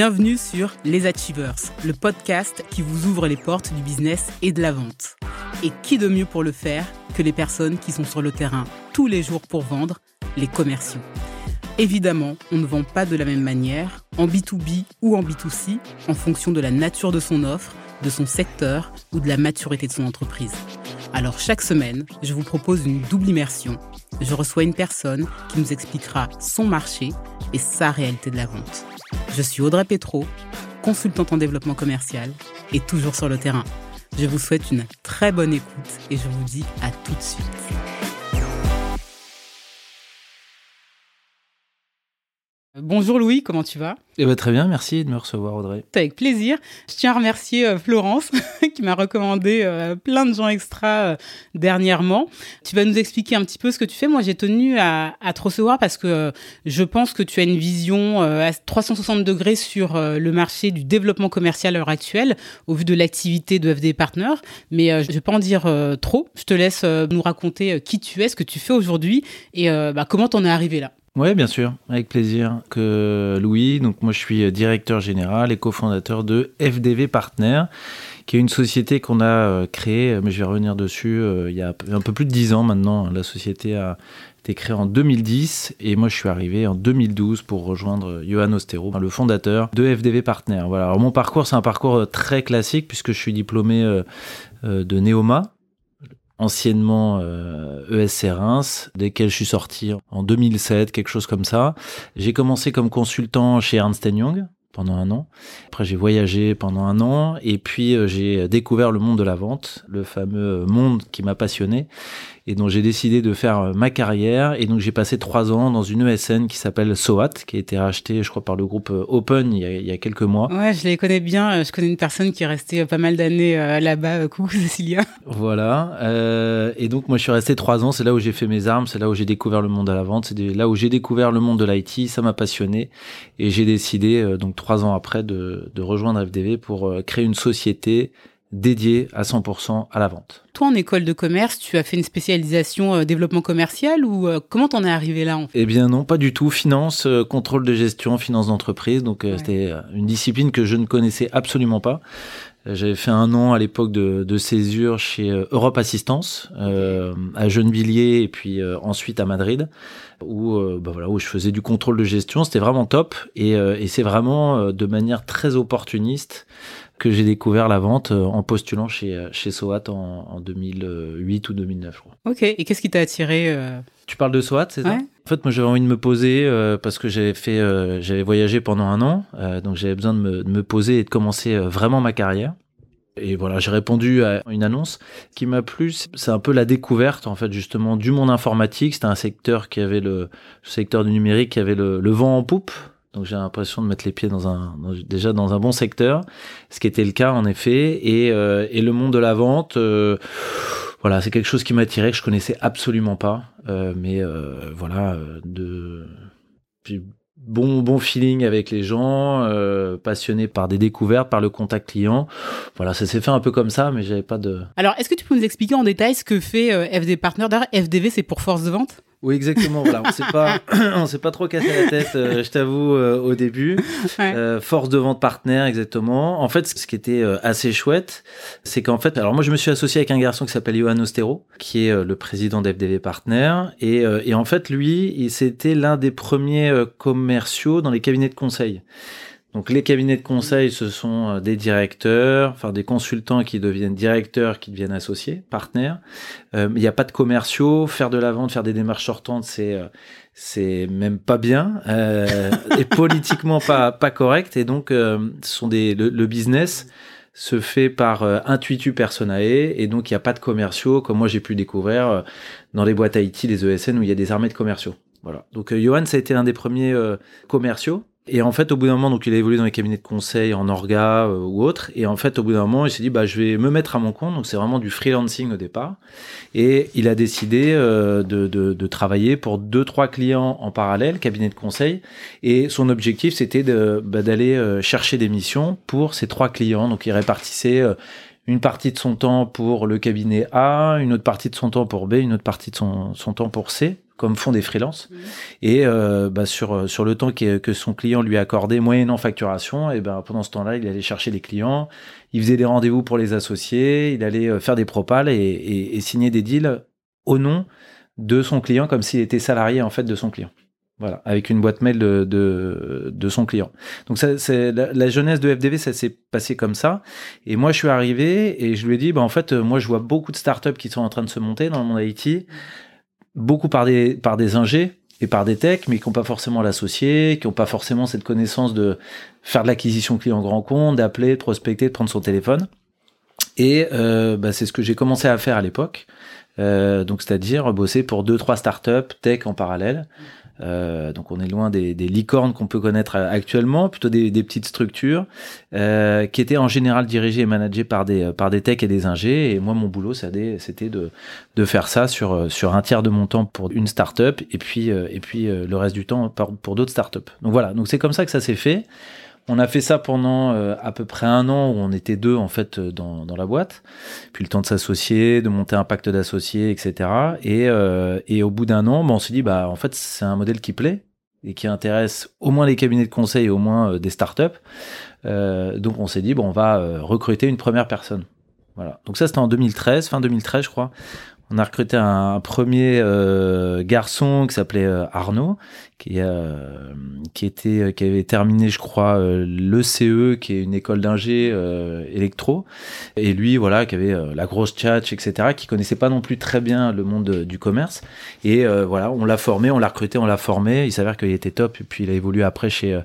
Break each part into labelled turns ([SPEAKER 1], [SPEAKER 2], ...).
[SPEAKER 1] Bienvenue sur Les Achievers, le podcast qui vous ouvre les portes du business et de la vente. Et qui de mieux pour le faire que les personnes qui sont sur le terrain tous les jours pour vendre, les commerciaux. Évidemment, on ne vend pas de la même manière, en B2B ou en B2C, en fonction de la nature de son offre, de son secteur ou de la maturité de son entreprise. Alors chaque semaine, je vous propose une double immersion. Je reçois une personne qui nous expliquera son marché et sa réalité de la vente. Je suis Audrey Petro, consultante en développement commercial et toujours sur le terrain. Je vous souhaite une très bonne écoute et je vous dis à tout de suite. Bonjour Louis, comment tu vas?
[SPEAKER 2] Eh ben, Très bien, merci de me recevoir Audrey.
[SPEAKER 1] Avec plaisir. Je tiens à remercier euh, Florence qui m'a recommandé euh, plein de gens extra euh, dernièrement. Tu vas nous expliquer un petit peu ce que tu fais. Moi j'ai tenu à, te recevoir parce que je pense que tu as une vision à 360 degrés sur le marché du développement commercial à l'heure actuelle au vu de l'activité de FD Partner. Mais je ne vais pas en dire trop. Je te laisse nous raconter qui tu es, ce que tu fais aujourd'hui et bah, comment t'en es arrivé là.
[SPEAKER 2] Oui, bien sûr, avec plaisir. Que Louis, donc moi je suis directeur général et cofondateur de FDV Partner, qui est une société qu'on a euh, créée, mais je vais revenir dessus, euh, il y a un peu plus de dix ans maintenant. La société a été créée en 2010 et moi je suis arrivé en 2012 pour rejoindre Johan Ostero, le fondateur de FDV Partner. Voilà. Alors mon parcours, c'est un parcours euh, très classique puisque je suis diplômé de Neoma, anciennement euh, ESC Reims, desquels je suis sorti en 2007, quelque chose comme ça. J'ai commencé comme consultant chez Ernst Young pendant un an. Après, j'ai voyagé pendant un an et puis euh, j'ai découvert le monde de la vente, le fameux monde qui m'a passionné et donc j'ai décidé de faire euh, ma carrière et donc j'ai passé trois ans dans une ESN qui s'appelle SOAT qui a été rachetée je crois par le groupe euh, Open il y a, il y a quelques mois.
[SPEAKER 1] Ouais, je les connais bien. Je connais une personne qui est restée pas mal d'années là-bas. Coucou Cécilia.
[SPEAKER 2] Voilà. Euh, et donc moi je suis resté trois ans. C'est là où j'ai fait mes armes. C'est là où j'ai découvert le monde de la vente. C'est là où j'ai découvert le monde de l'IT. Ça m'a passionné et j'ai décidé donc trois ans après de, de rejoindre FDV pour créer une société dédié à 100% à la vente.
[SPEAKER 1] Toi, en école de commerce, tu as fait une spécialisation euh, développement commercial ou euh, comment t'en es arrivé là en fait?
[SPEAKER 2] Eh bien non, pas du tout. Finance, euh, contrôle de gestion, finance d'entreprise. Donc c'était une discipline que je ne connaissais absolument pas. J'avais fait un an à l'époque de, de, césure chez Europe Assistance à Gennevilliers et puis ensuite à Madrid où bah voilà où je faisais du contrôle de gestion. C'était vraiment top et, et c'est vraiment de manière très opportuniste que j'ai découvert la vente euh, en postulant chez, euh, chez Soat en, en 2008 ou 2009, je crois.
[SPEAKER 1] Ok, et qu'est-ce qui t'a attiré euh
[SPEAKER 2] Tu parles de Soat, c'est ça En fait, moi j'avais envie de me poser parce que j'avais fait, j'avais voyagé pendant un an, donc j'avais besoin de me, de me, poser et de commencer vraiment ma carrière. Et voilà, j'ai répondu à une annonce qui m'a plu. C'est un peu la découverte, en fait, justement, du monde informatique. C'était un secteur qui avait le, le secteur du numérique qui avait le, le vent en poupe. Donc j'ai l'impression de mettre les pieds dans un déjà dans un bon secteur, ce qui était le cas en effet. Et, euh, le monde de la vente, euh, voilà, c'est quelque chose qui m'attirait que je connaissais absolument pas, euh, mais voilà, de bon bon feeling avec les gens, passionné par des découvertes, par le contact client. Voilà, ça s'est fait un peu comme ça, mais j'avais pas de.
[SPEAKER 1] Alors, est-ce que tu peux nous expliquer en détail ce que fait FD Partner D'ailleurs, FDV, c'est pour force de vente?
[SPEAKER 2] Oui, exactement. Voilà, on s'est pas, on s'est pas trop cassé la tête, euh, je t'avoue, euh, au début. Euh, force de vente partenaire, exactement. En fait, ce qui était assez chouette, c'est qu'en fait, alors moi, je me suis associé avec un garçon qui s'appelle Johan Ostero, qui est le président d'FDV Partner, et, et en fait, lui, c'était l'un des premiers commerciaux dans les cabinets de conseil. Donc les cabinets de conseil, ce sont euh, des directeurs, enfin des consultants qui deviennent directeurs, qui deviennent associés, partenaires. Euh, il n'y a pas de commerciaux. Faire de la vente, faire des démarches sortantes, c'est euh, c'est même pas bien euh, et politiquement pas pas correct. Et donc ce sont des le, business se fait par intuitu personae et donc il n'y a pas de commerciaux comme moi j'ai pu découvrir dans les boîtes IT, les ESN où il y a des armées de commerciaux. Voilà. Donc Johan, ça a été un des premiers commerciaux et en fait, au bout d'un moment, donc il a évolué dans les cabinets de conseil en orga euh, ou autre. Et en fait, au bout d'un moment, il s'est dit, bah, je vais me mettre à mon compte. Donc c'est vraiment du freelancing au départ. Et il a décidé euh, de, de, de, travailler pour deux, trois clients en parallèle, cabinet de conseil. Et son objectif, c'était de, bah, d'aller euh, chercher des missions pour ces trois clients. Donc il répartissait une partie de son temps pour le cabinet A, une autre partie de son temps pour B, une autre partie de son temps pour C comme font des freelances. Mmh. Et euh, bah, sur, sur le temps que, son client lui accordait, moyennant facturation, et ben pendant ce temps-là, il allait chercher des clients, il faisait des rendez-vous pour les associés, il allait euh, faire des propales et, signer des deals au nom de son client, comme s'il était salarié en fait de son client. Voilà, avec une boîte mail de, de, son client. Donc ça, c'est la, jeunesse de FDV, ça s'est passé comme ça. Et moi, je suis arrivé et je lui ai dit, bah en fait, moi, je vois beaucoup de startups qui sont en train de se monter dans le monde IT beaucoup par des, par des ingés et par des techs, mais qui n'ont pas forcément l'associé, qui n'ont pas forcément cette connaissance de faire de l'acquisition client grand compte, d'appeler, de prospecter, de prendre son téléphone. Et euh, bah, c'est ce que j'ai commencé à faire à l'époque. Euh, donc c'est-à-dire bosser pour deux trois startups tech en parallèle euh, donc on est loin des, des licornes qu'on peut connaître actuellement, plutôt des, des petites structures euh, qui étaient en général dirigées et managées par des par des techs et des ingés. Et moi mon boulot c'était de de faire ça sur sur un tiers de mon temps pour une startup et puis euh, et puis euh, le reste du temps pour, pour d'autres startups. Donc voilà, donc c'est comme ça que ça s'est fait. On a fait ça pendant euh, à peu près un an où on était deux en fait euh, dans, la boîte. Puis le temps de s'associer, de monter un pacte d'associés, etc. Et, euh, et au bout d'un an, ben, on s'est dit bah en fait c'est un modèle qui plaît et qui intéresse au moins les cabinets de conseil et au moins des startups. Donc on s'est dit on va recruter une première personne. Voilà. Donc ça c'était en 2013, fin 2013 je crois on a recruté un premier euh, garçon qui s'appelait euh, Arnaud, qui, euh, qui était, qui avait terminé, je crois, l'ECE, qui est une école d'ingé électro, et lui, voilà, qui avait la grosse tchatch, etc., qui connaissait pas non plus très bien le monde du commerce, et voilà, on l'a formé, on l'a recruté, on l'a formé. Il s'avère qu'il était top, et puis il a évolué après chez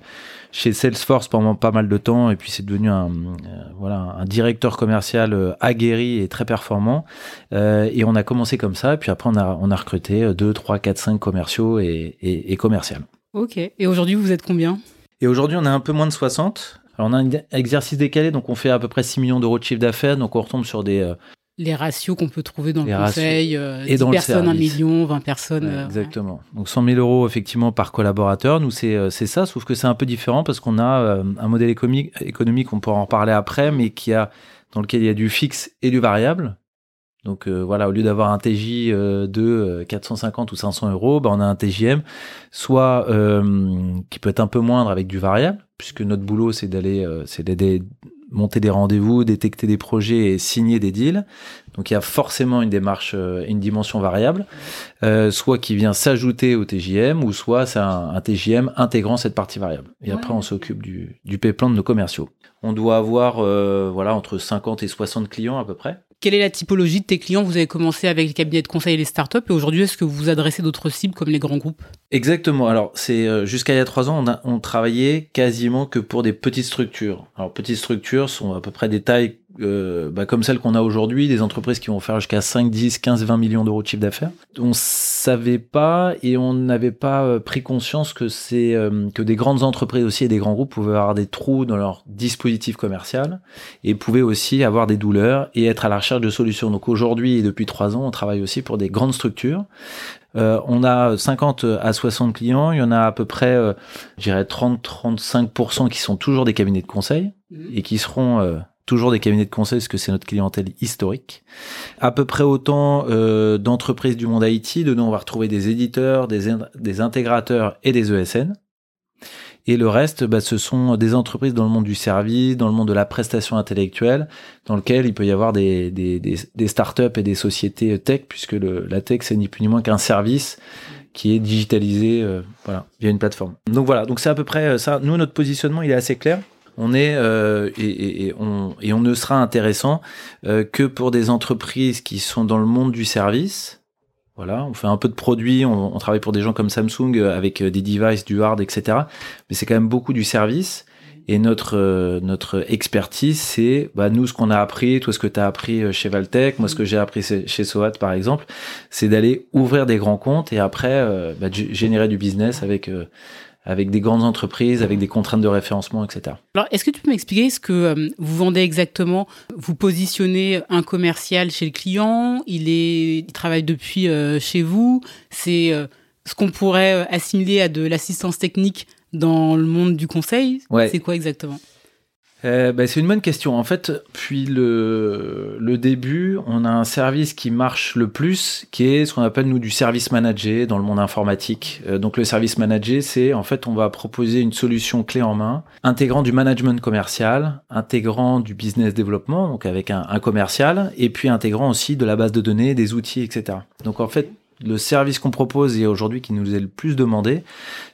[SPEAKER 2] chez Salesforce pendant pas mal de temps et puis c'est devenu un euh, voilà un directeur commercial euh, aguerri et très performant euh, et on a commencé comme ça et puis après on a on a recruté 2 3 4 5 commerciaux et et, et commercial.
[SPEAKER 1] OK. Et aujourd'hui vous êtes combien?
[SPEAKER 2] Et aujourd'hui on a un peu moins de 60. Alors on a un exercice décalé donc on fait à peu près 6 millions d'euros de chiffre d'affaires donc on retombe sur des
[SPEAKER 1] les ratios qu'on peut trouver dans le conseil, euh, et 10 personnes, 1 million, 20 personnes.
[SPEAKER 2] Euh, exactement. Donc 100 000 euros effectivement par collaborateur. Nous, c'est euh, ça, sauf que c'est un peu différent parce qu'on a un modèle économique, économique, on pourra en parler après, mais qui a, dans lequel il y a du fixe et du variable. Donc voilà, au lieu d'avoir un TJ de 450 ou 500 euros, bah, on a un TJM soit qui peut être un peu moindre avec du variable, puisque notre boulot c'est d'aller, c'est d'aider monter des rendez-vous, détecter des projets et signer des deals. Donc il y a forcément une démarche, euh, une dimension variable, euh, soit qui vient s'ajouter au TJM, ou soit c'est un, TJM intégrant cette partie variable. Et après on s'occupe du, du plan de nos commerciaux. On doit avoir euh, voilà entre 50 et 60 clients à peu près.
[SPEAKER 1] Quelle est la typologie de tes clients? Vous avez commencé avec les cabinets de conseil et les startups, et aujourd'hui, est-ce que vous vous adressez d'autres cibles comme les grands groupes?
[SPEAKER 2] Exactement. Alors, c'est euh, jusqu'à il y a trois ans, on, on travaillait quasiment que pour des petites structures. Alors, petites structures sont à peu près des tailles euh, bah, comme celles qu'on a aujourd'hui, des entreprises qui vont faire jusqu'à 5, 10, 15, 20 millions d'euros de chiffre d'affaires. On savait pas et on n'avait pas euh, pris conscience que c'est euh, que des grandes entreprises aussi et des grands groupes pouvaient avoir des trous dans leur dispositif commercial et pouvaient aussi avoir des douleurs et être à la recherche de solutions. Donc aujourd'hui et depuis trois ans, on travaille aussi pour des grandes structures. Euh, on a 50 à 60 clients, il y en a à peu près, je dirais 30-35% qui sont toujours des cabinets de conseil mmh. et qui seront toujours des cabinets de conseil parce que c'est notre clientèle historique. À peu près autant euh, d'entreprises du monde IT. Dedans, on va retrouver des éditeurs, des, des intégrateurs et des ESN. Et le reste, bah, ce sont des entreprises dans le monde du service, dans le monde de la prestation intellectuelle, dans lequel il peut y avoir des, des, des, des startups et des sociétés tech, puisque le, la tech, c'est ni plus ni moins qu'un service qui est digitalisé euh, voilà, via une plateforme. Donc voilà, donc c'est à peu près euh, ça. Nous, notre positionnement, il est assez clair on est euh, et, on, ne sera intéressant euh, que pour des entreprises qui sont dans le monde du service. Voilà, on fait un peu de produits, on, travaille pour des gens comme Samsung euh, avec des devices, du hard, etc. Mais c'est quand même beaucoup du service. Et notre notre expertise, c'est bah, nous ce qu'on a appris, toi ce que tu as appris chez Valtech, moi ce que j'ai appris chez Soat par exemple, c'est d'aller ouvrir des grands comptes et après bah, générer du business avec avec des grandes entreprises, avec des contraintes de référencement, etc.
[SPEAKER 1] Alors, est-ce que tu peux m'expliquer ce que euh, vous vendez exactement? Vous positionnez un commercial chez le client, il, est, il travaille depuis euh, chez vous, c'est euh, ce qu'on pourrait assimiler à de l'assistance technique dans le monde du conseil? C'est quoi exactement?
[SPEAKER 2] Euh, bah, C'est une bonne question. En fait, puis le, le début, on a un service qui marche le plus, qui est ce qu'on appelle nous du service manager dans le monde informatique. Euh, donc le service manager, c'est en fait on va proposer une solution clé en main, intégrant du management commercial, intégrant du business développement, donc avec un, un commercial, et puis intégrant aussi de la base de données, des outils, etc. Donc en fait, le service qu'on propose et aujourd'hui qui nous est le plus demandé,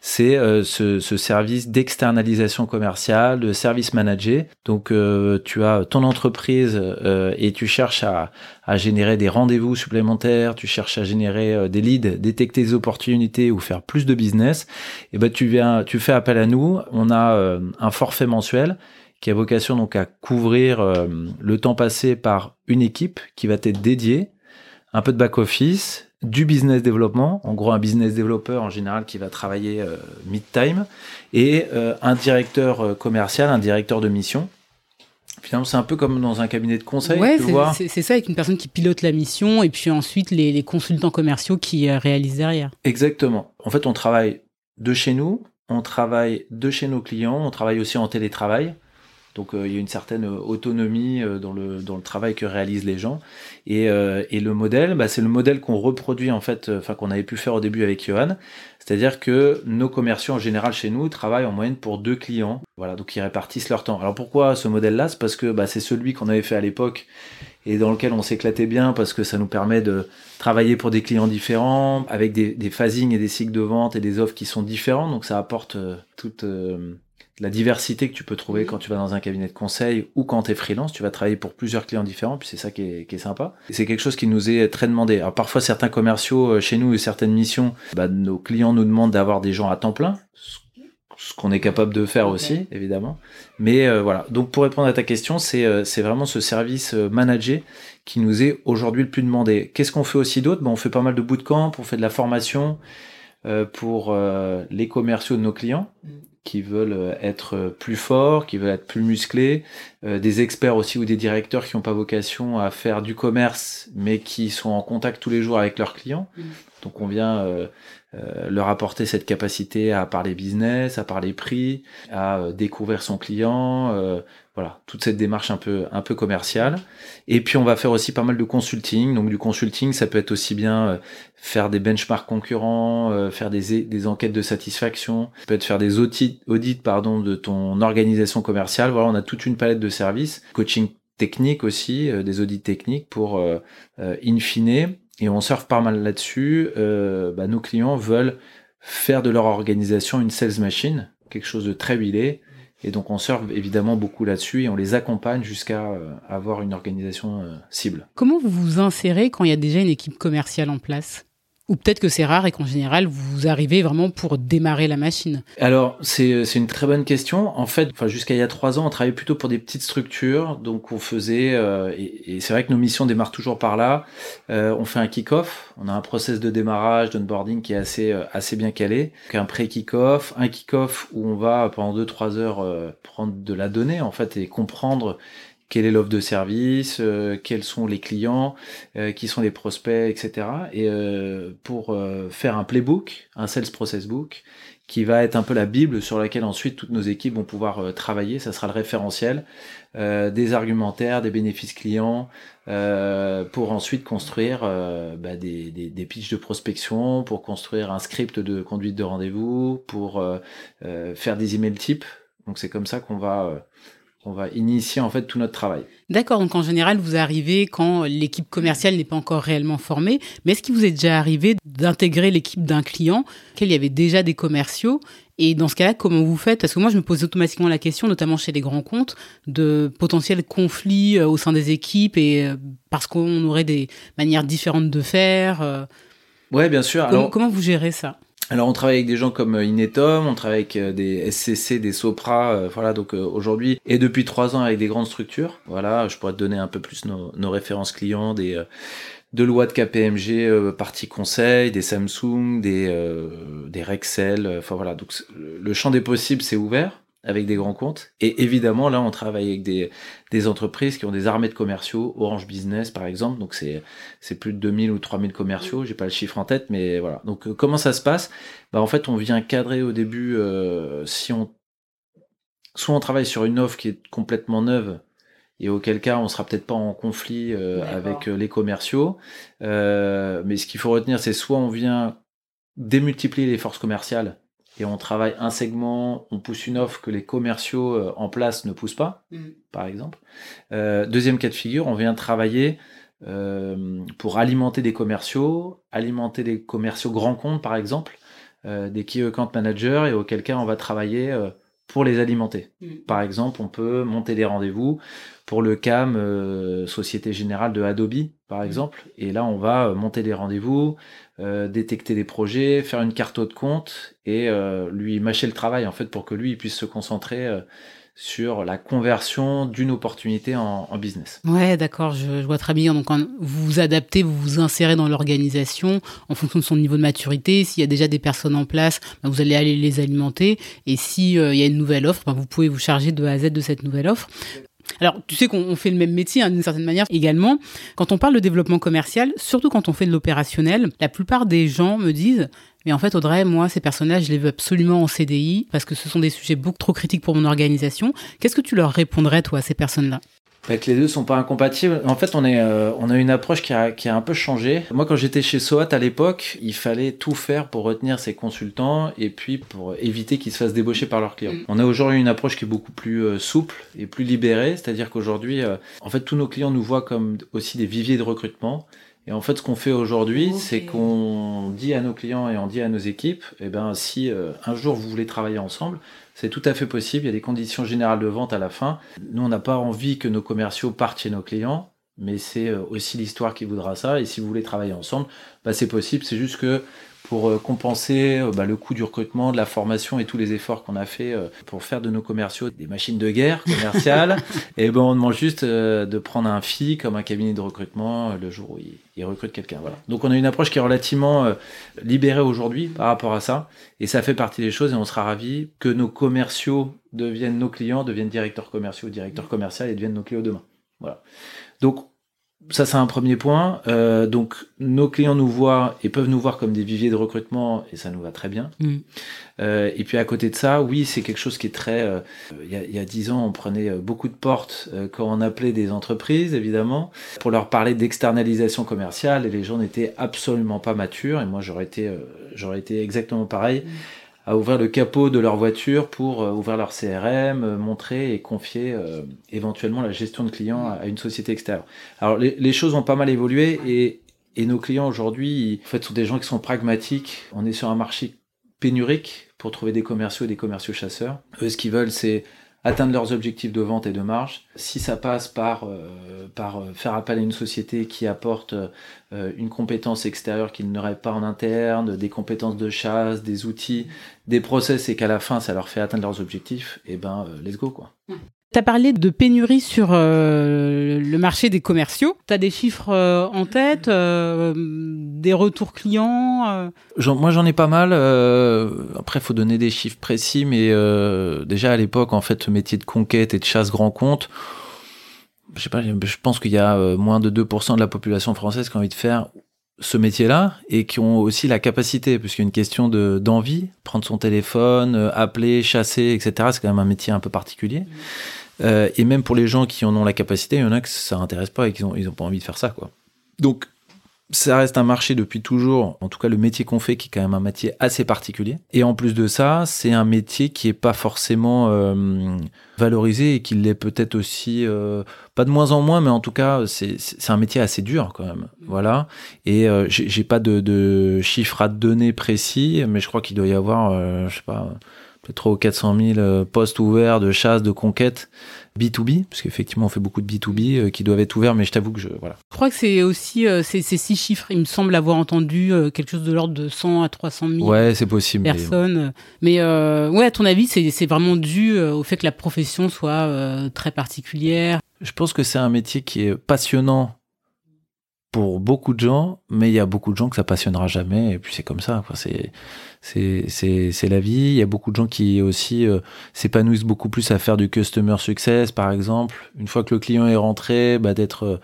[SPEAKER 2] c'est euh, ce, service d'externalisation commerciale, de service manager. Donc euh, tu as ton entreprise euh, et tu cherches à, générer des rendez-vous supplémentaires, tu cherches à générer des leads, détecter des opportunités ou faire plus de business. Et ben tu viens, tu fais appel à nous. On a un forfait mensuel qui a vocation donc à couvrir le temps passé par une équipe qui va être dédiée, un peu de back office, du business développement, en gros un business développeur en général qui va travailler euh, mid-time, et euh, un directeur euh, commercial, un directeur de mission. Finalement, c'est un peu comme dans un cabinet de conseil.
[SPEAKER 1] Ouais, c'est ça, avec une personne qui pilote la mission, et puis ensuite les, les consultants commerciaux qui réalisent derrière.
[SPEAKER 2] Exactement. En fait, on travaille de chez nous, on travaille de chez nos clients, on travaille aussi en télétravail. Donc euh, il y a une certaine euh, autonomie euh, dans le, dans le travail que réalisent les gens. Et, et le modèle, bah, c'est le modèle qu'on reproduit en fait, enfin qu'on avait pu faire au début avec Johan. C'est-à-dire que nos commerciaux en général chez nous travaillent en moyenne pour deux clients. Voilà, donc ils répartissent leur temps. Alors pourquoi ce modèle-là? C'est parce que bah, c'est celui qu'on avait fait à l'époque et dans lequel on s'éclatait bien parce que ça nous permet de travailler pour des clients différents, avec des, des phasings et des cycles de vente et des offres qui sont différents. Donc ça apporte toute la diversité que tu peux trouver quand tu vas dans un cabinet de conseil ou quand tu es freelance, tu vas travailler pour plusieurs clients différents, puis c'est ça qui est, qui est sympa. C'est quelque chose qui nous est très demandé. Alors parfois certains commerciaux euh, chez nous et certaines missions, bah, nos clients nous demandent d'avoir des gens à temps plein, ce qu'on est capable de faire aussi, évidemment. Mais euh, voilà, donc pour répondre à ta question, c'est euh, vraiment ce service manager qui nous est aujourd'hui le plus demandé. Qu'est-ce qu'on fait aussi d'autre? Bon, On fait pas mal de bootcamp, on fait de la formation pour les commerciaux de nos clients. Mm qui veulent euh, être plus forts, qui veulent être plus musclés, euh, des experts aussi ou des directeurs qui n'ont pas vocation à faire du commerce, mais qui sont en contact tous les jours avec leurs clients. Donc on vient euh, leur apporter cette capacité à parler business, à parler prix, à découvrir son client, voilà, toute cette démarche un peu un peu commerciale. Et puis on va faire aussi pas mal de consulting. Donc du consulting, ça peut être aussi bien faire des benchmarks concurrents, euh, faire des, des enquêtes de satisfaction, peut-être faire des audits, audits pardon, de ton organisation commerciale. Voilà, on a toute une palette de services, coaching technique aussi, euh, des audits techniques pour euh, in fine, et on surfe pas mal là-dessus. Bah, nos clients veulent faire de leur organisation une sales machine, quelque chose de très huilé. Et donc on surfe évidemment beaucoup là-dessus et on les accompagne jusqu'à avoir une organisation cible.
[SPEAKER 1] Comment vous vous insérez quand il y a déjà une équipe commerciale en place? Ou peut-être que c'est rare et qu'en général, vous arrivez vraiment pour démarrer la machine
[SPEAKER 2] Alors, c'est une très bonne question. En fait, enfin, jusqu'à il y a trois ans, on travaillait plutôt pour des petites structures. Donc, on faisait, euh, et, c'est vrai que nos missions démarrent toujours par là. Euh, on fait un kick-off. On a un process de démarrage, d'onboarding qui est assez, euh, assez bien calé. Donc, un pré-kick-off, un kick-off où on va pendant deux, trois heures prendre de la donnée, en fait, et comprendre quelle est l'offre de service, euh, quels sont les clients, euh, qui sont les prospects, etc. Et euh, pour faire un playbook, un sales process book, qui va être un peu la bible sur laquelle ensuite toutes nos équipes vont pouvoir travailler. Ça sera le référentiel, des argumentaires, des bénéfices clients, pour ensuite construire bah, des, des, des pitchs de prospection, pour construire un script de conduite de rendez-vous, pour faire des emails types. Donc c'est comme ça qu'on va on va initier en fait tout notre travail.
[SPEAKER 1] D'accord, donc en général, vous arrivez quand l'équipe commerciale n'est pas encore réellement formée, mais est-ce qu'il vous est déjà arrivé d'intégrer l'équipe d'un client, qu'il y avait déjà des commerciaux? Et dans ce cas-là, comment vous faites? Parce que moi, je me pose automatiquement la question, notamment chez les grands comptes, de potentiels conflits euh, au sein des équipes et euh, parce qu'on aurait des manières différentes de faire. Euh.
[SPEAKER 2] Ouais, bien sûr.
[SPEAKER 1] comment vous gérez ça?
[SPEAKER 2] Alors on travaille avec des gens comme euh, Inetom, on travaille avec euh, des SCC, des Sopra, euh, voilà donc aujourd'hui et depuis trois ans avec des grandes structures. Voilà, je pourrais te donner un peu plus nos, références clients, des de loi de KPMG partie conseil, des Samsung, des des Rexel, enfin voilà donc le champ des possibles c'est ouvert avec des grands comptes. Et évidemment, là, on travaille avec des, des entreprises qui ont des armées de commerciaux, Orange Business par exemple, donc c'est, c'est plus de 2000 ou 3000 commerciaux, j'ai pas le chiffre en tête, mais voilà. Donc euh, comment ça se passe? Bah, En fait, on vient cadrer au début, euh, si on soit on travaille sur une offre qui est complètement neuve et auquel cas on sera peut-être pas en conflit euh, avec euh, les commerciaux. Euh, mais ce qu'il faut retenir, c'est soit on vient démultiplier les forces commerciales et on travaille un segment, on pousse une offre que les commerciaux en place ne poussent pas, mm. par exemple. deuxième cas de figure, on vient travailler pour alimenter des commerciaux, alimenter des commerciaux grands comptes, par exemple, des key account managers, et auquel cas on va travailler pour les alimenter. Mm. Par exemple, on peut monter des rendez-vous pour le CAM euh, Société Générale de Adobe, par mm. exemple. Et là, on va euh, monter des rendez-vous, euh, détecter des projets, faire une carte de compte et lui mâcher le travail, en fait, pour que lui il puisse se concentrer sur la conversion d'une opportunité en, business.
[SPEAKER 1] Ouais, d'accord, je, vois très bien. Donc, vous vous adaptez, vous vous insérez dans l'organisation en fonction de son niveau de maturité. S'il y a déjà des personnes en place, bah, vous allez aller les alimenter. Et s'il il y a une nouvelle offre, bah, vous pouvez vous charger de A à Z de cette nouvelle offre. Alors, tu sais qu'on fait le même métier hein, d'une certaine manière également. Quand on parle de développement commercial, surtout quand on fait de l'opérationnel, la plupart des gens me disent mais en fait, Audrey, moi, ces personnages, je les veux absolument en CDI parce que ce sont des sujets beaucoup trop critiques pour mon organisation. Qu'est-ce que tu leur répondrais, toi, à ces personnes-là?
[SPEAKER 2] Que les deux sont pas incompatibles. En fait, on est, euh, on a une approche qui a, qui a un peu changé. Moi, quand j'étais chez Soat à l'époque, il fallait tout faire pour retenir ses consultants et puis pour éviter qu'ils se fassent débaucher par leurs clients. Mm. On a aujourd'hui une approche qui est beaucoup plus euh, souple et plus libérée, c'est-à-dire qu'aujourd'hui, euh, en fait, tous nos clients nous voient comme aussi des viviers de recrutement. Et en fait, ce qu'on fait aujourd'hui, c'est qu'on dit à nos clients et on dit à nos équipes, eh ben, si euh, un jour vous voulez travailler ensemble, c'est tout à fait possible. Il y a des conditions générales de vente à la fin. Nous, on n'a pas envie que nos commerciaux partent chez nos clients, mais c'est euh, aussi l'histoire qui voudra ça. Et si vous voulez travailler ensemble, bah, c'est possible. C'est juste que pour euh, compenser euh, bah, le coût du recrutement, de la formation et tous les efforts qu'on a fait euh, pour faire de nos commerciaux des machines de guerre commerciales. et ben on demande juste de prendre un fee comme un cabinet de recrutement le jour où il, recrute quelqu'un. Voilà. Donc on a une approche qui est relativement libérée aujourd'hui par rapport à ça, et ça fait partie des choses. Et on sera ravi que nos commerciaux deviennent nos clients, deviennent directeurs commerciaux, directeurs commerciaux et deviennent nos clients demain. Voilà. Donc ça c'est un premier point. Euh, donc nos clients nous voient et peuvent nous voir comme des viviers de recrutement et ça nous va très bien. Mm. Euh, et puis à côté de ça, oui, c'est quelque chose qui est très. Euh, il y a dix ans, on prenait beaucoup de portes quand on appelait des entreprises, évidemment, pour leur parler d'externalisation commerciale et les gens n'étaient absolument pas matures. Et moi, j'aurais été, j'aurais été exactement pareil. Mm à ouvrir le capot de leur voiture pour euh, ouvrir leur CRM, euh, montrer et confier euh, éventuellement la gestion de clients à, une société extérieure. Alors les, choses ont pas mal évolué et, et nos clients aujourd'hui, en fait, sont des gens qui sont pragmatiques. On est sur un marché pénurique pour trouver des commerciaux et des commerciaux chasseurs. Eux, ce qu'ils veulent, c'est atteindre leurs objectifs de vente et de marge. Si ça passe par, euh, par euh, faire appel à une société qui apporte euh, une compétence extérieure qu'ils n'auraient pas en interne, des compétences de chasse, des outils, des process et qu'à la fin ça leur fait atteindre leurs objectifs, et eh ben let's go quoi.
[SPEAKER 1] Tu as parlé de pénurie sur euh, le marché des commerciaux. Tu as des chiffres euh, en tête, euh, des retours clients
[SPEAKER 2] Moi, j'en ai pas mal. après, il faut donner des chiffres précis, mais déjà à l'époque, en fait, ce métier de conquête et de chasse grand compte, je sais pas, je pense qu'il y a moins de 2% de la population française qui a envie de faire ce métier-là et qui ont aussi la capacité, puisqu'il y a une question de d'envie, prendre son téléphone, appeler, chasser, etc. C'est quand même un métier un peu particulier. Euh, et même pour les gens qui en ont la capacité, il y en a que ça n'intéresse pas et qui n'ont pas envie de faire ça. Quoi. Donc, ça reste un marché depuis toujours, en tout cas le métier qu'on fait, qui est quand même un métier assez particulier. Et en plus de ça, c'est un métier qui est pas forcément euh, valorisé et qui l'est peut-être aussi, euh, pas de moins en moins, mais en tout cas, c'est un métier assez dur quand même. Voilà. Et euh, j'ai pas de, de chiffres à donner précis, mais je crois qu'il doit y avoir, je sais pas, 3 ou 400 000 euh, postes ouverts de chasse, de conquête B2B, parce qu'effectivement on fait beaucoup de B2B euh, qui doivent être ouverts, mais je t'avoue que je voilà.
[SPEAKER 1] Je crois que c'est aussi euh, ces, six chiffres. Il me semble avoir entendu quelque chose de l'ordre de 100 à 300 000
[SPEAKER 2] ouais, c'est possible,
[SPEAKER 1] personnes. Mais, ouais, à ton avis, c'est vraiment dû au fait que la profession soit très particulière.
[SPEAKER 2] Je pense que c'est un métier qui est passionnant pour beaucoup de gens, mais il y a beaucoup de gens que ça passionnera jamais, et puis c'est comme ça. C'est c'est la vie. Il y a beaucoup de gens qui aussi euh, s'épanouissent beaucoup plus à faire du customer success, par exemple. Une fois que le client est rentré, bah, d'être euh,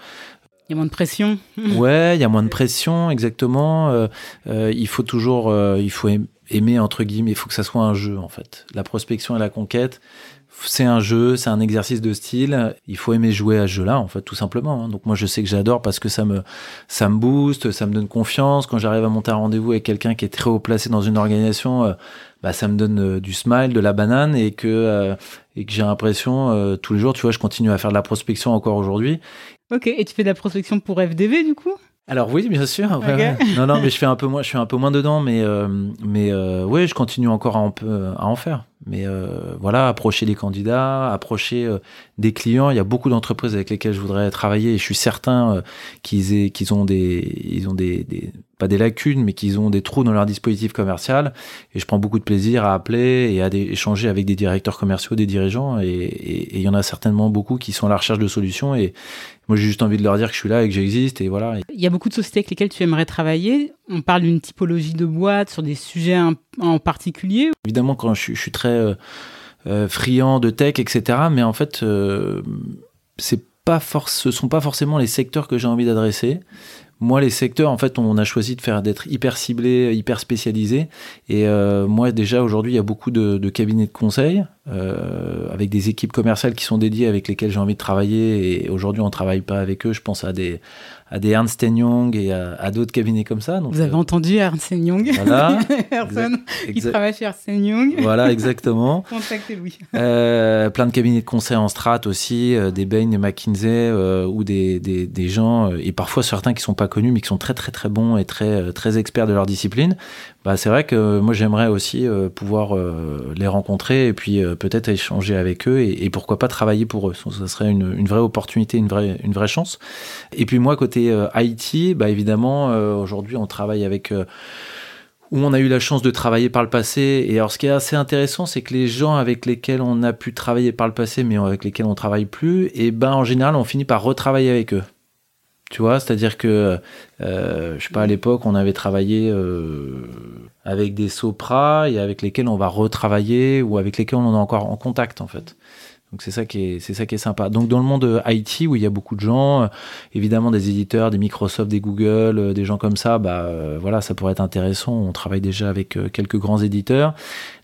[SPEAKER 1] il y a moins de pression.
[SPEAKER 2] ouais, il y a moins de pression, exactement. Euh, il faut toujours, il faut aimer entre guillemets. Il faut que ça soit un jeu en fait. La prospection et la conquête, c'est un jeu, c'est un exercice de style. Il faut aimer jouer à ce jeu-là, en fait, tout simplement. Hein. Donc moi, je sais que j'adore parce que ça me, ça me booste, ça me donne confiance. Quand j'arrive à monter un rendez-vous avec quelqu'un qui est très haut placé dans une organisation, euh, bah, ça me donne euh, du smile, de la banane et que, euh, et que j'ai l'impression tous les jours, tu vois, je continue à faire de la prospection encore aujourd'hui.
[SPEAKER 1] Ok, et tu fais de la prospection pour FDV du coup?
[SPEAKER 2] Alors oui, bien sûr. Non, non, mais je fais un peu moins, je suis un peu moins dedans, mais mais oui, je continue encore à en, à en faire. Mais euh, voilà, approcher des candidats, approcher euh, des clients. Il y a beaucoup d'entreprises avec lesquelles je voudrais travailler et je suis certain euh, qu'ils ont des, ils ont des, pas des lacunes, mais qu'ils ont des trous dans leur dispositif commercial. Et je prends beaucoup de plaisir à appeler et à échanger avec des directeurs commerciaux, des dirigeants. Et, il y en a certainement beaucoup qui sont à la recherche de solutions. Et moi, j'ai juste envie de leur dire que je suis là et que j'existe. Et voilà.
[SPEAKER 1] Il y a beaucoup de sociétés avec lesquelles tu aimerais travailler. On parle d'une typologie de boîte sur des sujets en particulier.
[SPEAKER 2] Évidemment, quand je, suis très euh, euh, friand de tech, etc. Mais en fait, euh, c'est pas ce sont pas forcément les secteurs que j'ai envie d'adresser. Moi, les secteurs, en fait, on a choisi de faire d'être hyper ciblé, hyper spécialisé. Et moi, déjà aujourd'hui, il y a beaucoup de, de cabinets de conseil euh, avec des équipes commerciales qui sont dédiées, avec lesquelles j'ai envie de travailler. Et aujourd'hui, on travaille pas avec eux. Je pense à des à des Ernst Young et à, d'autres cabinets comme ça.
[SPEAKER 1] Donc, Vous avez euh, entendu Ernst Young Voilà. Personne qui travaille chez Ernst Young.
[SPEAKER 2] Voilà, exactement.
[SPEAKER 1] Contactez-lui.
[SPEAKER 2] Euh, plein de cabinets de conseil en strat aussi, des Bain, des McKinsey ou des, des, des, gens, et parfois certains qui sont pas connus, mais qui sont très très très bons et très très experts de leur discipline. Bah, c'est vrai que moi j'aimerais aussi pouvoir les rencontrer et puis peut-être échanger avec eux et, et, pourquoi pas travailler pour eux. Ça serait une, une vraie opportunité, une vraie, une vraie chance. Et puis moi, côté euh, IT, bah évidemment, euh, aujourd'hui, on travaille avec euh, où on a eu la chance de travailler par le passé. Et alors, ce qui est assez intéressant, c'est que les gens avec lesquels on a pu travailler par le passé, mais avec lesquels on travaille plus, et ben en général, on finit par retravailler avec eux. Tu vois, c'est-à-dire que, je sais pas, à l'époque, on avait travaillé avec des Sopra et avec lesquels on va retravailler ou avec lesquels on est encore en contact, en fait. Donc c'est ça qui est c'est ça qui est sympa. Donc dans le monde IT où il y a beaucoup de gens, euh, évidemment des éditeurs, des Microsoft, des Google, euh, des gens comme ça, bah euh, voilà, ça pourrait être intéressant. On travaille déjà avec quelques grands éditeurs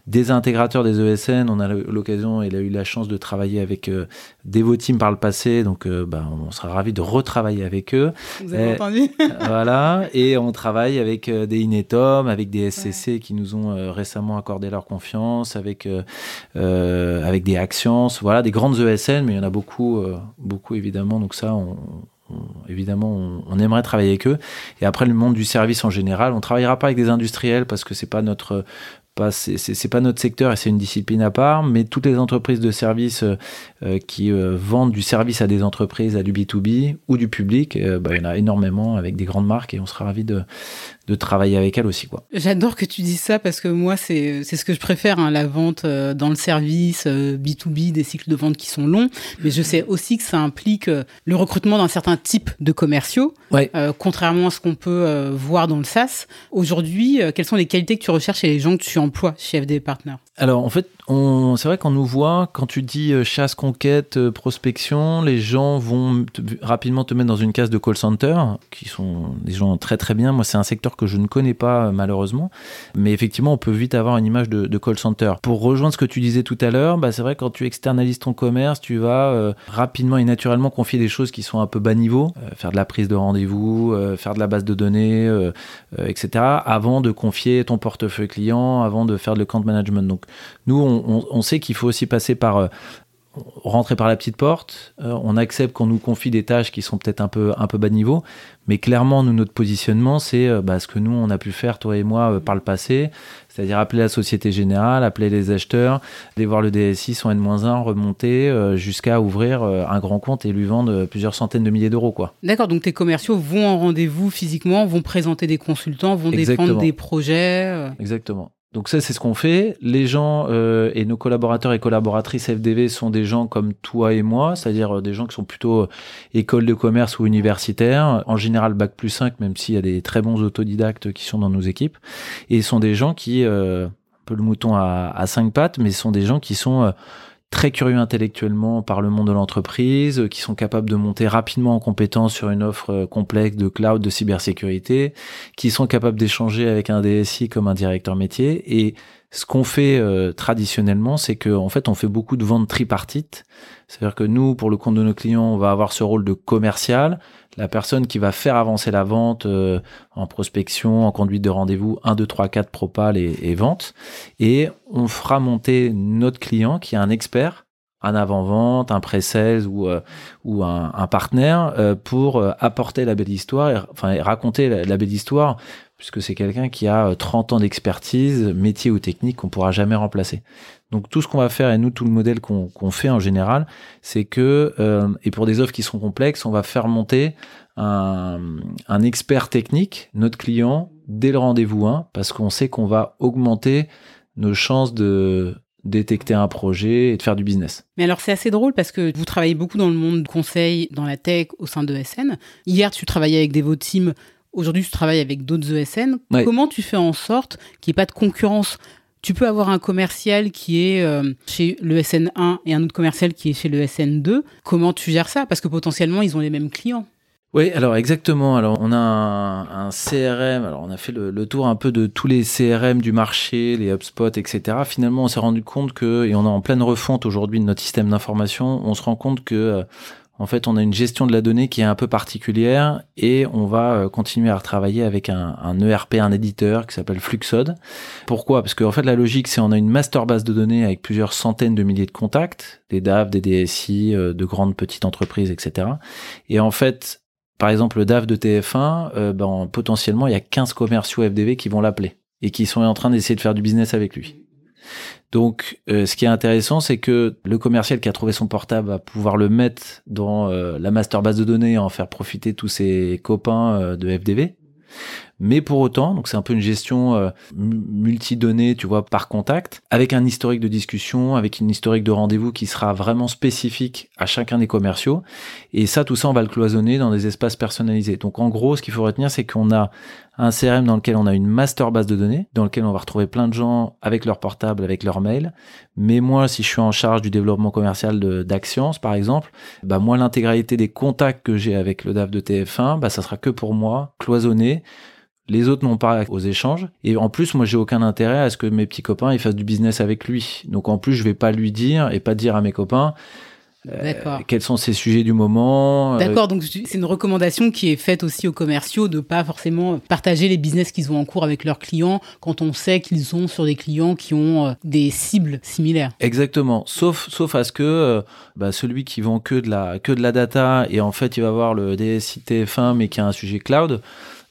[SPEAKER 2] des intégrateurs des ESN. On a l'occasion, il a eu la chance de travailler avec euh, Devoteam par le passé, donc euh, bah, on sera ravi de retravailler avec eux.
[SPEAKER 1] Vous avez entendu
[SPEAKER 2] Voilà, et on travaille avec euh, des Inetom, avec des SCC qui nous ont euh, récemment accordé leur confiance, avec avec des Actions, voilà, des grandes ESN, mais il y en a beaucoup, beaucoup évidemment. Donc ça, on, évidemment, on, on, aimerait travailler avec eux. Et après, le monde du service en général, on travaillera pas avec des industriels parce que c'est pas notre pas, c'est pas notre secteur et c'est une discipline à part, mais toutes les entreprises de services euh, euh, qui euh, vendent du service à des entreprises, à du B2B ou du public, bah, il y en a énormément avec des grandes marques et on sera ravis de, de travailler avec elles aussi. quoi.
[SPEAKER 1] J'adore que tu dises ça parce que moi, c'est ce que je préfère, hein, la vente dans le service, B2B, des cycles de vente qui sont longs, mais je sais aussi que ça implique le recrutement d'un certain type de commerciaux, contrairement à ce qu'on peut voir dans le SaaS. Aujourd'hui, quelles sont les qualités que tu recherches chez les gens que tu emploi chez FD Partners?
[SPEAKER 2] Alors en fait, c'est vrai qu'on nous voit, quand tu dis euh, chasse, conquête, euh, prospection, les gens vont rapidement te mettre dans une case de call center, qui sont des gens très très bien. Moi, c'est un secteur que je ne connais pas euh, malheureusement, mais effectivement, on peut vite avoir une image de, call center. Pour rejoindre ce que tu disais tout à l'heure, bah, c'est vrai quand tu externalises ton commerce, tu vas rapidement et naturellement confier des choses qui sont un peu bas niveau, faire de la prise de rendez-vous, faire de la base de données, etc., avant de confier ton portefeuille client, avant de faire le compte management. Donc, nous, on sait qu'il faut aussi passer par euh, rentrer par la petite porte. Euh, on accepte qu'on nous confie des tâches qui sont peut-être un peu un peu bas de niveau, mais clairement, nous, notre positionnement, c'est euh, bah, ce que nous on a pu faire toi et moi par le passé, c'est-à-dire appeler la Société Générale, appeler les acheteurs, aller voir le DSI son N-1, remonter jusqu'à ouvrir un grand compte et lui vendre plusieurs centaines de milliers d'euros, quoi.
[SPEAKER 1] D'accord, donc tes commerciaux vont en rendez-vous physiquement, vont présenter des consultants, vont défendre des projets.
[SPEAKER 2] Exactement. Donc ça, c'est ce qu'on fait. Les gens euh, et nos collaborateurs et collaboratrices FDV sont des gens comme toi et moi, c'est-à-dire euh, des gens qui sont plutôt euh, école de commerce ou universitaires, en général bac plus 5, même s'il y a des très bons autodidactes qui sont dans nos équipes. Et sont des gens qui, un peu le mouton à, à cinq pattes, mais sont des gens qui sont très curieux intellectuellement par le monde de l'entreprise, euh, qui sont capables de monter rapidement en compétence sur une offre euh, complexe de cloud, de cybersécurité, qui sont capables d'échanger avec un DSI comme un directeur métier. Et Ce qu'on fait euh, traditionnellement, c'est qu'en en fait, on fait beaucoup de ventes tripartites. C'est-à-dire que nous, pour le compte de nos clients, on va avoir ce rôle de commercial, la personne qui va faire avancer la vente euh, en prospection, en conduite de rendez-vous, 1, 2, 3, 4, propal et, et vente. Et on fera monter notre client qui est un expert un avant-vente, un pré-sales ou, euh, ou un, un partenaire euh, pour euh, apporter la belle histoire, et, enfin raconter la, belle histoire, puisque c'est quelqu'un qui a 30 ans d'expertise, métier ou technique qu'on pourra jamais remplacer. Donc tout ce qu'on va faire, et nous tout le modèle qu'on fait en général, c'est que, et pour des offres qui sont complexes, on va faire monter un, expert technique, notre client, dès le rendez-vous 1, parce qu'on sait qu'on va augmenter nos chances de détecter un projet et de faire du business.
[SPEAKER 1] Mais alors c'est assez drôle parce que vous travaillez beaucoup dans le monde du conseil, dans la tech, au sein de ESN. Hier tu travaillais avec des teams, aujourd'hui tu travailles avec d'autres ESN. Comment tu fais en sorte qu'il n'y ait pas de concurrence? Tu peux avoir un commercial qui est euh, chez le SN1 et un autre commercial qui est chez le SN2. Comment tu gères ça? Parce que potentiellement, ils ont les mêmes clients.
[SPEAKER 2] Oui, alors exactement. Alors on a un, CRM. Alors on a fait le, tour un peu de tous les CRM du marché, les HubSpot, etc. Finalement, on s'est rendu compte que, et on est en pleine refonte aujourd'hui de notre système d'information, on se rend compte que euh, en fait, on a une gestion de la donnée qui est un peu particulière et on va euh, continuer à retravailler avec un, un ERP, un éditeur qui s'appelle Fluxod. Pourquoi? Parce qu'en en fait, la logique, c'est on a une master base de données avec plusieurs centaines de milliers de contacts, des DAF, des DSI, euh, de grandes petites entreprises, etc. Et en fait, par exemple, le DAF de TF1, euh, ben, potentiellement, il y a 15 commerciaux FDV qui vont l'appeler et qui sont en train d'essayer de faire du business avec lui. Donc, euh, ce qui est intéressant, c'est que le commercial qui a trouvé son portable va pouvoir le mettre dans euh, la master base de données et en faire profiter tous ses copains de FDV. Mais pour autant, donc c'est un peu une gestion euh, multi-données, tu vois, par contact, avec un historique de discussion, avec une historique de rendez-vous qui sera vraiment spécifique à chacun des commerciaux. Et ça, tout ça, on va le cloisonner dans des espaces personnalisés. Donc en gros, ce qu'il faut retenir, c'est qu'on a un CRM dans lequel on a une master base de données, dans lequel on va retrouver plein de gens avec leur portable, avec leur mail. Mais moi, si je suis en charge du développement commercial d'Axience, par exemple, bah moi, l'intégralité des contacts que j'ai avec le DAF de TF1, bah ça sera que pour moi, cloisonné les autres n'ont pas aux échanges. Et en plus, moi, j'ai aucun intérêt à ce que mes petits copains ils fassent du business avec lui. Donc en plus, je vais pas lui dire et pas dire à mes copains. Euh, quels sont ces sujets du moment
[SPEAKER 1] euh, D'accord, donc c'est une recommandation qui est faite aussi aux commerciaux de pas forcément partager les business qu'ils ont en cours avec leurs clients quand on sait qu'ils sont sur des clients qui ont euh, des cibles similaires.
[SPEAKER 2] Exactement, sauf sauf à ce que bah, celui qui vend que de la que de la data et en fait il va avoir le DSI TF1 mais qui a un sujet cloud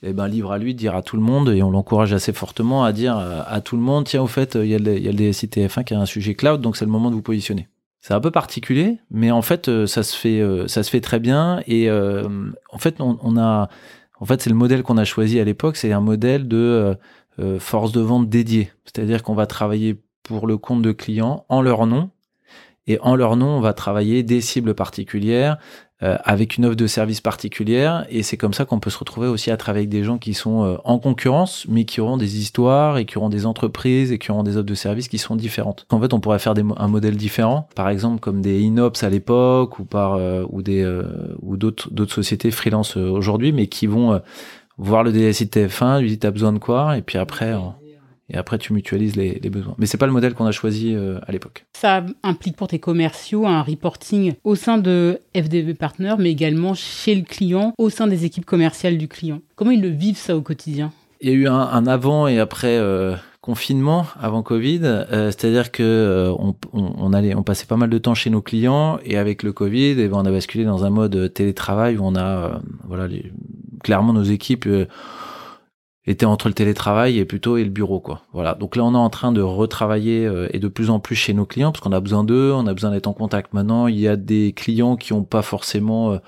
[SPEAKER 2] eh ben, libre à lui de dire à tout le monde, et on l'encourage assez fortement à dire euh, à tout le monde, tiens, au fait, il y a le, il y a le DSI-TF1 qui a un sujet cloud, donc c'est le moment de vous positionner. C'est un peu particulier, mais en fait, euh, ça se fait, euh, très bien, et en fait, c'est le modèle qu'on a choisi à l'époque, c'est un modèle de force de vente dédiée, c'est-à-dire qu'on va travailler pour le compte de clients en leur nom, et en leur nom, on va travailler des cibles particulières, euh, avec une offre de service particulière. Et c'est comme ça qu'on peut se retrouver aussi à travailler avec des gens qui sont euh, en concurrence, mais qui auront des histoires et qui auront des entreprises et qui auront des offres de services qui sont différentes. En fait, on pourrait faire des, un modèle différent, par exemple comme des Inops à l'époque ou par euh, ou des ou d'autres d'autres sociétés freelance aujourd'hui, mais qui vont voir le DSI TF1, lui dit t'as besoin de quoi, et puis après et après tu mutualises les, besoins. Mais c'est pas le modèle qu'on a choisi euh, à l'époque.
[SPEAKER 1] Ça implique pour tes commerciaux un reporting au sein de FDV Partner, mais également chez le client, au sein des équipes commerciales du client. Comment ils le vivent ça au quotidien?
[SPEAKER 2] Il y a eu un, avant et après. Euh, confinement avant Covid, euh, c'est-à-dire que on, allait, on passait pas mal de temps chez nos clients et avec le Covid, et ben on a basculé dans un mode télétravail où on a, voilà, clairement nos équipes était entre le télétravail et plutôt et le bureau quoi. Voilà. Donc là on est en train de retravailler euh, et de plus en plus chez nos clients parce qu'on a besoin d'eux, on a besoin d'être en contact maintenant, il y a des clients qui ont pas forcément euh,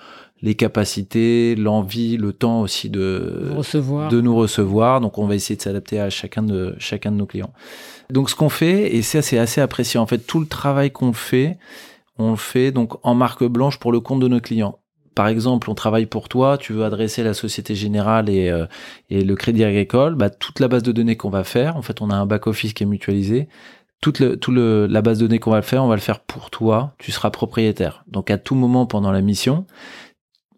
[SPEAKER 2] les capacités, l'envie, le temps aussi de
[SPEAKER 1] recevoir.
[SPEAKER 2] de nous recevoir. Donc on va essayer de s'adapter à chacun de chacun de nos clients. Donc ce qu'on fait et ça c'est assez apprécié en fait tout le travail qu'on fait, on le fait donc en marque blanche pour le compte de nos clients par exemple, on travaille pour toi, tu veux adresser la Société Générale et, euh, et le Crédit Agricole, bah, toute la base de données qu'on va faire, en fait, on a un back-office qui est mutualisé. Toute le, tout le, la base de données qu'on va faire, on va le faire pour toi, tu seras propriétaire. Donc à tout moment pendant la mission,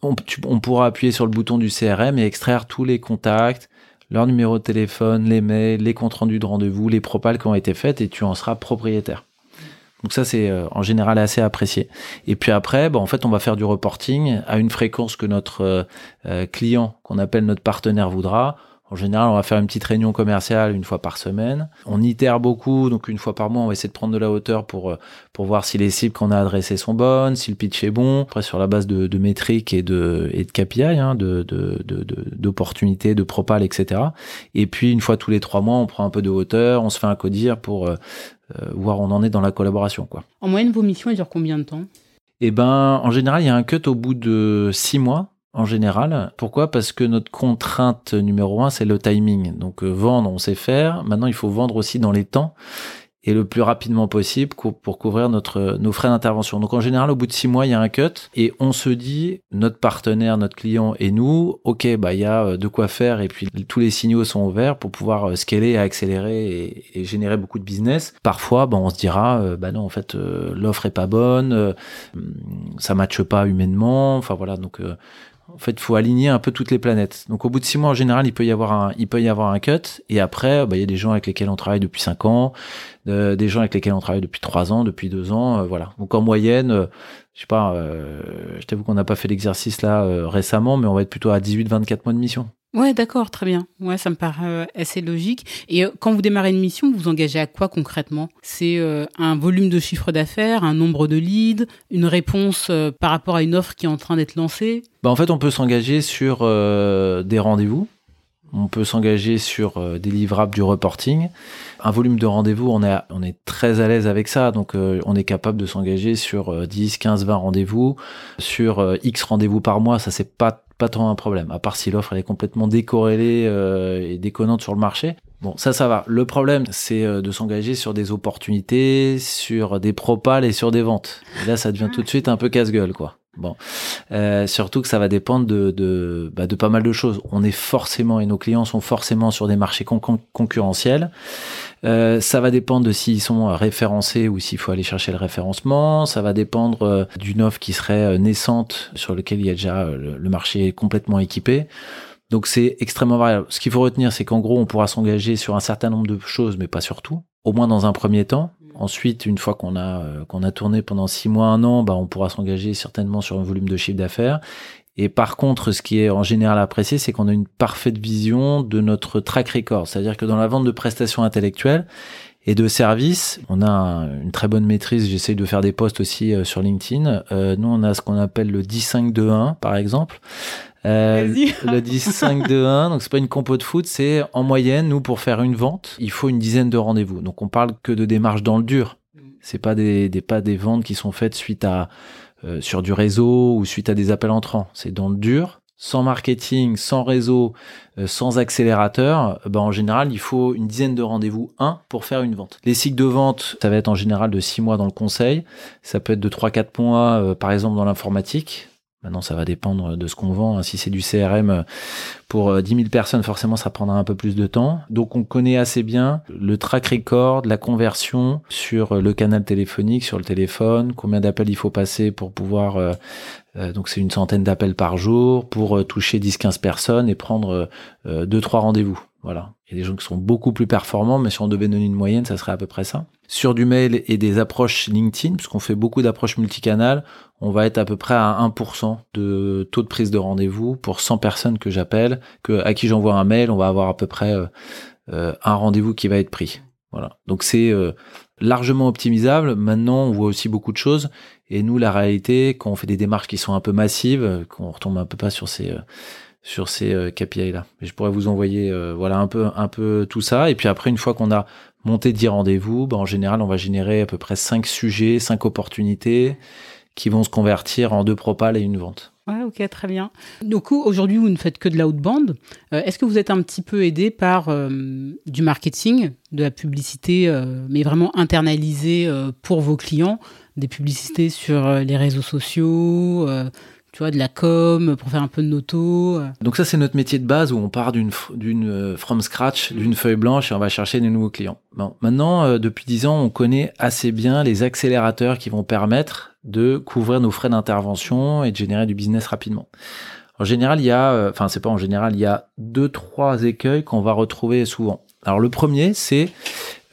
[SPEAKER 2] on, on pourra appuyer sur le bouton du CRM et extraire tous les contacts, leur numéro de téléphone, les mails, les comptes rendus de rendez-vous, les propales qui ont été faites et tu en seras propriétaire. Donc ça, c'est euh, en général assez apprécié. Et puis après, bah, en fait, on va faire du reporting à une fréquence que notre euh, euh, client, qu'on appelle notre partenaire, voudra. En général, on va faire une petite réunion commerciale une fois par semaine. On itère beaucoup, donc une fois par mois, on va essayer de prendre de la hauteur pour pour voir si les cibles qu'on a adressées sont bonnes, si le pitch est bon. Après, sur la base de, de métriques et de et de KPI, hein, de d'opportunités, de, de, de, propal, etc. Et puis une fois tous les trois mois, on prend un peu de hauteur, on se fait un codir pour euh, voir où on en est dans la collaboration. Quoi.
[SPEAKER 1] En moyenne, vos missions, elles durent combien de temps?
[SPEAKER 2] Eh ben, en général, il y a un cut au bout de six mois. En général, pourquoi? Parce que notre contrainte numéro un, c'est le timing. Donc euh, vendre, on sait faire. Maintenant, il faut vendre aussi dans les temps et le plus rapidement possible pour couvrir nos frais d'intervention. Donc en général, au bout de six mois, il y a un cut et on se dit, notre partenaire, notre client et nous, ok, bah il y a euh, de quoi faire et puis tous les signaux sont ouverts pour pouvoir euh, scaler, accélérer et, générer beaucoup de business. Parfois, bah, on se dira, bah non, en fait, l'offre est pas bonne, ça matche pas humainement. Enfin voilà, donc en fait, il faut aligner un peu toutes les planètes. Donc, au bout de six mois, en général, il peut y avoir un, il peut y avoir un cut. Et après, bah, il y a des gens avec lesquels on travaille depuis cinq ans, euh, des gens avec lesquels on travaille depuis trois ans, depuis deux ans, euh, voilà. Donc, en moyenne, euh, je sais pas, je t'avoue qu'on n'a pas fait l'exercice là récemment, mais on va être plutôt à 18-24 mois de mission.
[SPEAKER 1] Ouais, d'accord, très bien. Ouais, ça me paraît euh, assez logique. Et euh, quand vous démarrez une mission, vous vous engagez à quoi concrètement? C'est euh, un volume de chiffre d'affaires, un nombre de leads, une réponse par rapport à une offre qui est en train d'être lancée?
[SPEAKER 2] Bah, En fait, on peut s'engager sur des rendez-vous. On peut s'engager sur des livrables du reporting. Un volume de rendez-vous, on est, on est très à l'aise avec ça. Donc, on est capable de s'engager sur 10, 15, 20 rendez-vous. Sur X rendez-vous par mois, ça, c'est pas pas tant un problème, à part si l'offre est complètement décorrélée euh, et déconnante sur le marché. Bon, ça, ça va. Le problème, c'est euh, de s'engager sur des opportunités, sur des propales et sur des ventes. Et là, ça devient tout de suite un peu casse-gueule, quoi. Bon, euh, surtout que ça va dépendre bah, de pas mal de choses. On est forcément et nos clients sont forcément sur des marchés concurrentiels. Euh, ça va dépendre de s'ils sont référencés ou s'il faut aller chercher le référencement. Ça va dépendre euh, d'une offre qui serait naissante sur laquelle il y a déjà le marché complètement équipé. Donc c'est extrêmement variable. Ce qu'il faut retenir, c'est qu'en gros, on pourra s'engager sur un certain nombre de choses, mais pas sur tout. Au moins dans un premier temps. Ensuite, une fois qu'on a euh, qu'on a tourné pendant six mois, un an, bah, on pourra s'engager certainement sur un volume de chiffre d'affaires. Et par contre, ce qui est en général apprécié, c'est qu'on a une parfaite vision de notre track record. C'est-à-dire que dans la vente de prestations intellectuelles et de services, on a une très bonne maîtrise. J'essaye de faire des posts aussi euh, sur LinkedIn. Euh, nous, on a ce qu'on appelle le 10-5-2-1, par exemple. Euh, le 10-5 2 1, donc c'est pas une compo de foot, c'est en moyenne, nous, pour faire une vente, il faut une dizaine de rendez-vous. Donc on parle que de démarches dans le dur. C'est pas des, des, pas des ventes qui sont faites suite à euh, sur du réseau ou suite à des appels entrants. C'est dans le dur, sans marketing, sans réseau, euh, sans accélérateur. Ben en général, il faut une dizaine de rendez-vous, un, pour faire une vente. Les cycles de vente, ça va être en général de 6 mois dans le conseil. Ça peut être de 3-4 mois, euh, par exemple, dans l'informatique. Maintenant, ça va dépendre de ce qu'on vend. Si c'est du CRM pour 10 euh, 000 personnes, forcément, ça prendra un peu plus de temps. Donc, on connaît assez bien le track record, la conversion sur le canal téléphonique, sur le téléphone, combien d'appels il faut passer pour pouvoir... Euh, euh, donc, c'est une centaine d'appels par jour pour toucher 10-15 personnes et prendre 2-3 rendez-vous. Voilà. Il y a des gens qui sont beaucoup plus performants, mais si on devait donner une moyenne, ça serait à peu près ça. Sur du mail et des approches LinkedIn, puisqu'on fait beaucoup d'approches multicanales, on va être à peu près à 1% de taux de prise de rendez-vous pour 100 personnes que j'appelle, que, à qui j'envoie un mail, on va avoir à peu près euh, euh, un rendez-vous qui va être pris. Voilà. Donc c'est euh, largement optimisable. Maintenant, on voit aussi beaucoup de choses. Et nous, la réalité, quand on fait des démarches qui sont un peu massives, qu'on retombe un peu pas sur ces sur ces KPI là. je pourrais vous envoyer voilà un peu un peu tout ça et puis après une fois qu'on a monté 10 rendez-vous, bah, en général on va générer à peu près 5 sujets, 5 opportunités qui vont se convertir en deux propales et une vente.
[SPEAKER 1] Ouais, ok, très bien. Coup, aujourd'hui, vous ne faites que de l'outbound. Euh, Est-ce que vous êtes un petit peu aidé par euh, du marketing, de la publicité, euh, mais vraiment internalisée euh, pour vos clients, des publicités sur euh, les réseaux sociaux, tu vois, de la com pour faire un peu de noto.
[SPEAKER 2] Donc ça, c'est notre métier de base où on part d'une d'une from scratch, d'une feuille blanche et on va chercher des nouveaux clients. Bon, maintenant, depuis dix ans, on connaît assez bien les accélérateurs qui vont permettre de couvrir nos frais d'intervention et de générer du business rapidement. En général, il y a, enfin c'est pas en général, il y a deux trois écueils qu'on va retrouver souvent. Alors le premier, c'est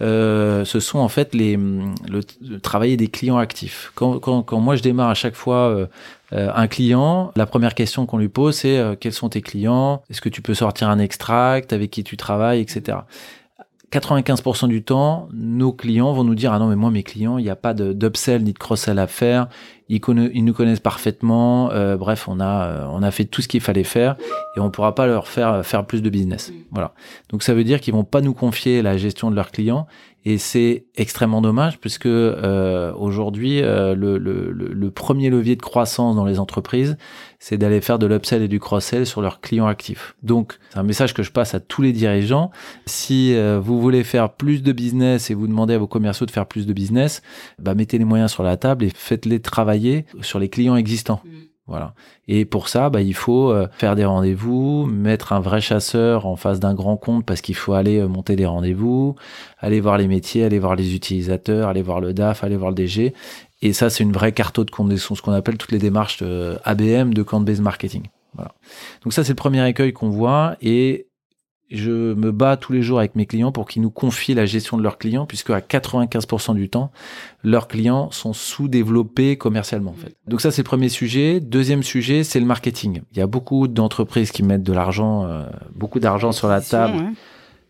[SPEAKER 2] euh, ce sont en fait les, le, travailler des clients actifs. Quand, quand, quand, moi je démarre à chaque fois euh, euh, un client, la première question qu'on lui pose c'est quels sont tes clients? Est-ce que tu peux sortir un extract? Avec qui tu travailles, etc. 95% du temps, nos clients vont nous dire ah non mais moi mes clients il n'y a pas d'upsell ni de cross-sell à faire, ils, ils, nous connaissent parfaitement, euh, bref on a euh, on a fait tout ce qu'il fallait faire et on pourra pas leur faire faire plus de business. Mm. Voilà. Donc ça veut dire qu'ils vont pas nous confier la gestion de leurs clients et c'est extrêmement dommage puisque euh, aujourd'hui, euh, le, premier levier de croissance dans les entreprises, c'est d'aller faire de l'upsell et du cross-sell sur leurs clients actifs. Donc, c'est un message que je passe à tous les dirigeants. Si euh, vous voulez faire plus de business et vous demandez à vos commerciaux de faire plus de business, bah, mettez les moyens sur la table et faites-les travailler sur les clients existants. Mm. Voilà. Et pour ça, bah, il faut euh, faire des rendez-vous, mettre un vrai chasseur en face d'un grand compte parce qu'il faut aller euh, monter des rendez-vous, aller voir les métiers, aller voir les utilisateurs, aller voir le DAF, aller voir le DG. Et ça, c'est une vraie carte de compte, ce qu'on appelle toutes les démarches de ABM, de Count-Based Marketing. Voilà. Donc ça, c'est le premier écueil qu'on voit. Et je me bats tous les jours avec mes clients pour qu'ils nous confient la gestion de leurs clients, puisque à 95% du temps, leurs clients sont sous-développés commercialement. En fait. Donc ça, c'est le premier sujet. Deuxième sujet, c'est le marketing. Il y a beaucoup d'entreprises qui mettent de l'argent, euh, beaucoup d'argent sur la table.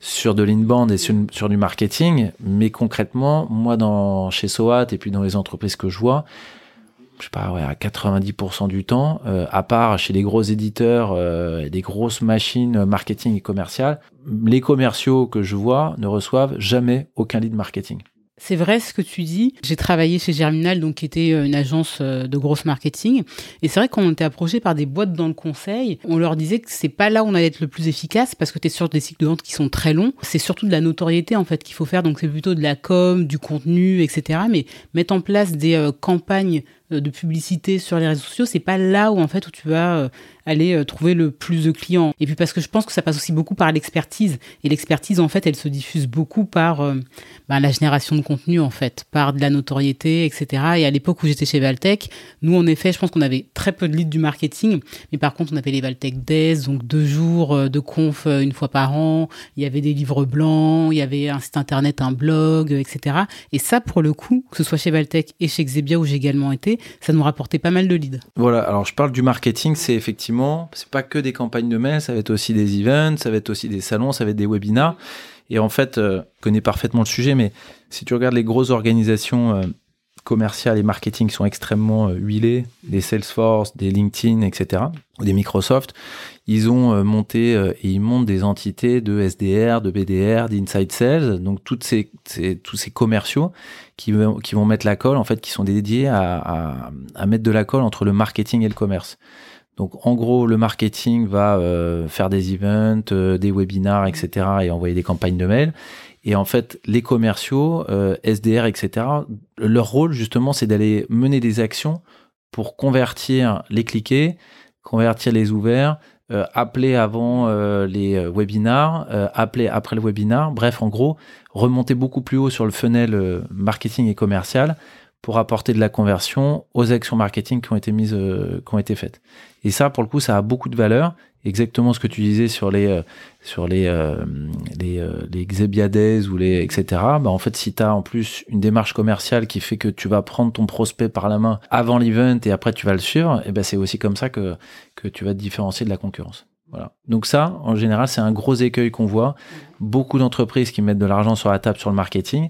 [SPEAKER 2] sur de l'inbound et sur, sur, du marketing, mais concrètement, moi, dans, chez SOAT et puis dans les entreprises que je vois, je sais pas, ouais, à 90% du temps, euh, à part chez les gros éditeurs euh, des grosses machines marketing et commerciales, les commerciaux que je vois ne reçoivent jamais aucun lead marketing.
[SPEAKER 1] C'est vrai ce que tu dis. J'ai travaillé chez Germinal, donc qui était euh, une agence euh, de grosse marketing. Et c'est vrai qu'on était approché par des boîtes dans le conseil. On leur disait que c'est pas là où on allait être le plus efficace parce que tu es sur des cycles de vente qui sont très longs. C'est surtout de la notoriété en fait qu'il faut faire. Donc c'est plutôt de la com, du contenu, etc. Mais mettre en place des euh, campagnes de publicité sur les réseaux sociaux, c'est pas là où en fait où tu vas aller euh, trouver le plus de clients. Et puis parce que je pense que ça passe aussi beaucoup par l'expertise. Et l'expertise, en fait, elle se diffuse beaucoup par euh, bah, la génération de contenu, en fait, par de la notoriété, etc. Et à l'époque où j'étais chez Valtech, nous, en effet, je pense qu'on avait très peu de leads du marketing. Mais par contre, on avait les Valtech Days, donc deux jours euh, de conf une fois par an. Il y avait des livres blancs, il y avait un site internet, un blog, etc. Et ça, pour le coup, que ce soit chez Valtech et chez Xebia où j'ai également été, ça nous rapportait pas mal de leads.
[SPEAKER 2] Voilà, alors je parle du marketing, c'est effectivement c'est pas que des campagnes de mail, ça va être aussi des events, ça va être aussi des salons, ça va être des webinars. Et en fait, euh, je connais parfaitement le sujet, mais si tu regardes les grosses organisations euh, commerciales et marketing qui sont extrêmement euh, huilées, des Salesforce, des LinkedIn, etc., ou des Microsoft, ils ont monté et ils montent des entités de SDR, de BDR, d'Inside Sales, donc tous ces commerciaux qui, vont mettre la colle, en fait, qui sont dédiés à mettre de la colle entre le marketing et le commerce. Donc en gros, le marketing va euh, faire des events, euh, des webinars, etc. et envoyer des campagnes de mail. Et en fait, les commerciaux, euh, SDR, etc., leur rôle justement, c'est d'aller mener des actions pour convertir les cliquets, convertir les ouverts, appeler avant les webinars, appeler après le webinar. Bref, en gros, remonter beaucoup plus haut sur le funnel marketing et commercial pour apporter de la conversion aux actions marketing qui ont été faites. Et ça, pour le coup, ça a beaucoup de valeur. Exactement ce que tu disais sur les euh, sur les euh, les, les Xebiades ou les etc. Bah en fait, si tu as en plus une démarche commerciale qui fait que tu vas prendre ton prospect par la main avant l'event et après tu vas le suivre, et eh ben c'est aussi comme ça que que tu vas te différencier de la concurrence. Voilà. Donc ça, en général, c'est un gros écueil qu'on voit. Beaucoup d'entreprises qui mettent de l'argent sur la table sur le marketing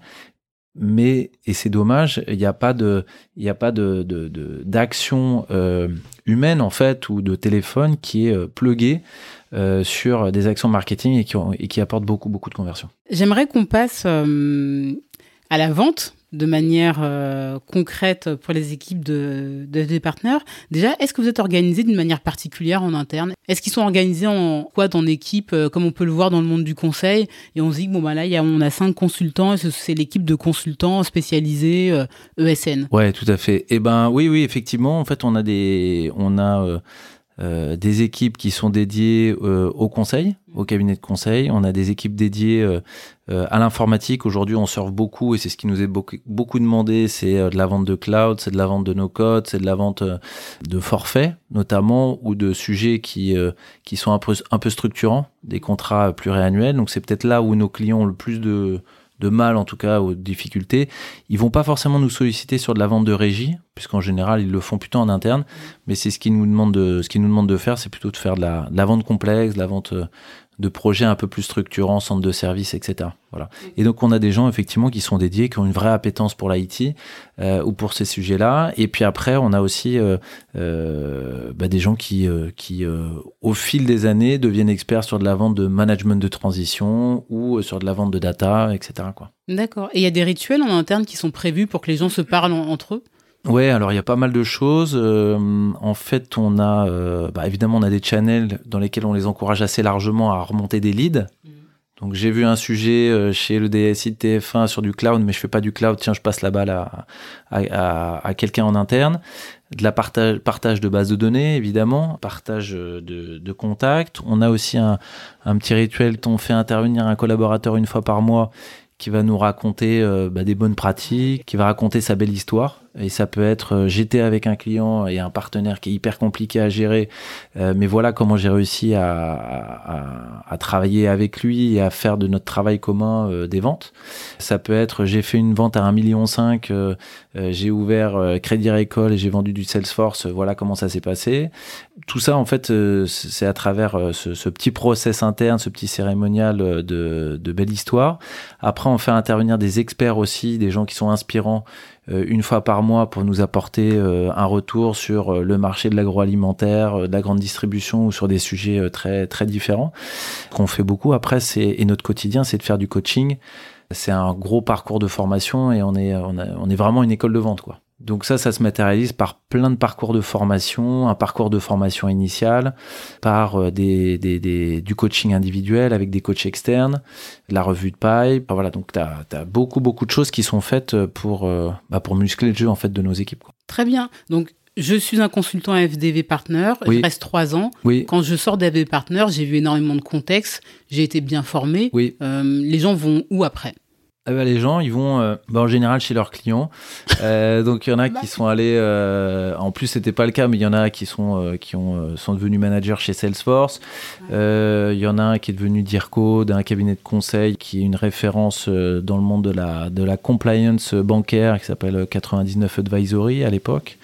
[SPEAKER 2] mais et c'est dommage, il n'y a pas de, il a pas de d'action euh, humaine en fait ou de téléphone qui est euh, plugué euh, sur des actions marketing et qui, et qui apporte beaucoup beaucoup de conversion.
[SPEAKER 1] J'aimerais qu'on passe à la vente de manière euh, concrète pour les équipes de, de, de partenaires. Déjà, est-ce que vous êtes organisé d'une manière particulière en interne? Est-ce qu'ils sont organisés en quoi dans l'équipe, euh, comme on peut le voir dans le monde du conseil? Et on se dit bon bah là, y a, on a cinq consultants, et c'est l'équipe de consultants spécialisés ESN.
[SPEAKER 2] Euh, e ouais, tout à fait. Eh ben oui, oui, effectivement. En fait, on a des, on a des équipes qui sont dédiées au conseil, au cabinet de conseil. On a des équipes dédiées euh, à l'informatique. Aujourd'hui, on serve beaucoup et c'est ce qui nous est beaucoup, demandé. C'est de la vente de cloud, c'est de la vente de nos codes, c'est de la vente de forfaits notamment ou de sujets qui qui sont un peu un peu structurants, des contrats pluriannuels. Donc c'est peut-être là où nos clients ont le plus de de mal en tout cas aux difficultés, ils vont pas forcément nous solliciter sur de la vente de régie, puisqu'en général ils le font plutôt en interne. Mais c'est ce qu'ils nous demandent de ce nous de faire, c'est plutôt de faire de la, de la vente complexe, de la vente euh, de projets un peu plus structurants, centres de services, etc. Voilà. Et donc on a des gens effectivement qui sont dédiés, qui ont une vraie appétence pour l'IT euh, ou pour ces sujets-là. Et puis après, on a aussi euh, euh, bah, des gens qui, qui au fil des années, deviennent experts sur de la vente de management de transition ou sur de la vente de data, etc. Quoi.
[SPEAKER 1] D'accord. Et il y a des rituels en interne qui sont prévus pour que les gens se parlent en, entre eux?
[SPEAKER 2] Ouais, alors il y a pas mal de choses. Euh, en fait, on a euh, bah, évidemment on a des channels dans lesquels on les encourage assez largement à remonter des leads. Donc j'ai vu un sujet euh, chez le DSI de TF1 sur du cloud, mais je fais pas du cloud. Tiens, je passe la balle à, à, à, à quelqu'un en interne. De la partage, partage de bases de données, évidemment, partage de, de contacts. On a aussi un, un petit rituel on fait intervenir un collaborateur une fois par mois qui va nous raconter euh, bah, des bonnes pratiques, qui va raconter sa belle histoire. Et ça peut être euh, j'étais avec un client et un partenaire qui est hyper compliqué à gérer, euh, mais voilà comment j'ai réussi à, travailler avec lui et à faire de notre travail commun euh, des ventes. Ça peut être j'ai fait une vente à 1,5 million, euh, j'ai ouvert Crédit Agricole et j'ai vendu du Salesforce, voilà comment ça s'est passé. Tout ça, en fait, c'est à travers ce, petit process interne, ce petit cérémonial de, de belle histoire. Après, on fait intervenir des experts aussi, des gens qui sont inspirants une fois par mois pour nous apporter euh, un retour sur euh, le marché de l'agroalimentaire, de la grande distribution ou sur des sujets très très différents qu'on fait beaucoup. Après, c'est et notre quotidien, c'est de faire du coaching. C'est un gros parcours de formation et on est on est vraiment une école de vente quoi. Donc ça, ça se matérialise par plein de parcours de formation, un parcours de formation initiale, par euh, des, des, des, du coaching individuel avec des coachs externes, la revue de paille. Voilà, donc tu as, as, beaucoup, beaucoup de choses qui sont faites pour, euh, bah pour muscler le jeu en fait de nos équipes. Quoi.
[SPEAKER 1] Très bien. Donc je suis un consultant FDV Partner, oui. je reste trois ans.
[SPEAKER 2] Oui.
[SPEAKER 1] Quand je sors d'FDV Partner, j'ai vu énormément de contexte, j'ai été bien formé.
[SPEAKER 2] Oui.
[SPEAKER 1] Euh, les gens vont où après?
[SPEAKER 2] Ah bah, les gens, ils vont euh, bah, en général chez leurs clients. Euh, donc il y en a qui sont allés. Euh, en plus, c'était pas le cas, mais il y en a qui sont qui ont sont devenus managers chez Salesforce. Il y en a un qui est devenu DIRCO d'un cabinet de conseil qui est une référence dans le monde de la de la compliance bancaire qui s'appelle 99 Advisory à l'époque.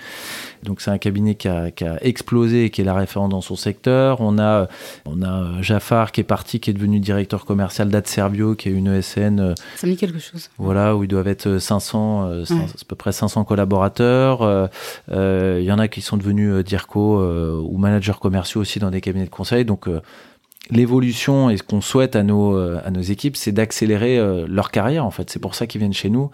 [SPEAKER 2] Donc c'est un cabinet qui a, qui a, explosé et qui est la référence dans son secteur. On a, on a Jafar qui est parti, qui est devenu directeur commercial d'Adservio, qui est une ESN.
[SPEAKER 1] Ça me dit quelque chose.
[SPEAKER 2] Voilà, où ils doivent être 500, ouais. à peu près 500 collaborateurs. Il euh, y en a qui sont devenus DIRCO euh, ou managers commerciaux aussi dans des cabinets de conseil. Donc euh, l'évolution et ce qu'on souhaite à nos, à nos équipes, c'est d'accélérer leur carrière en fait. C'est pour ça qu'ils viennent chez nous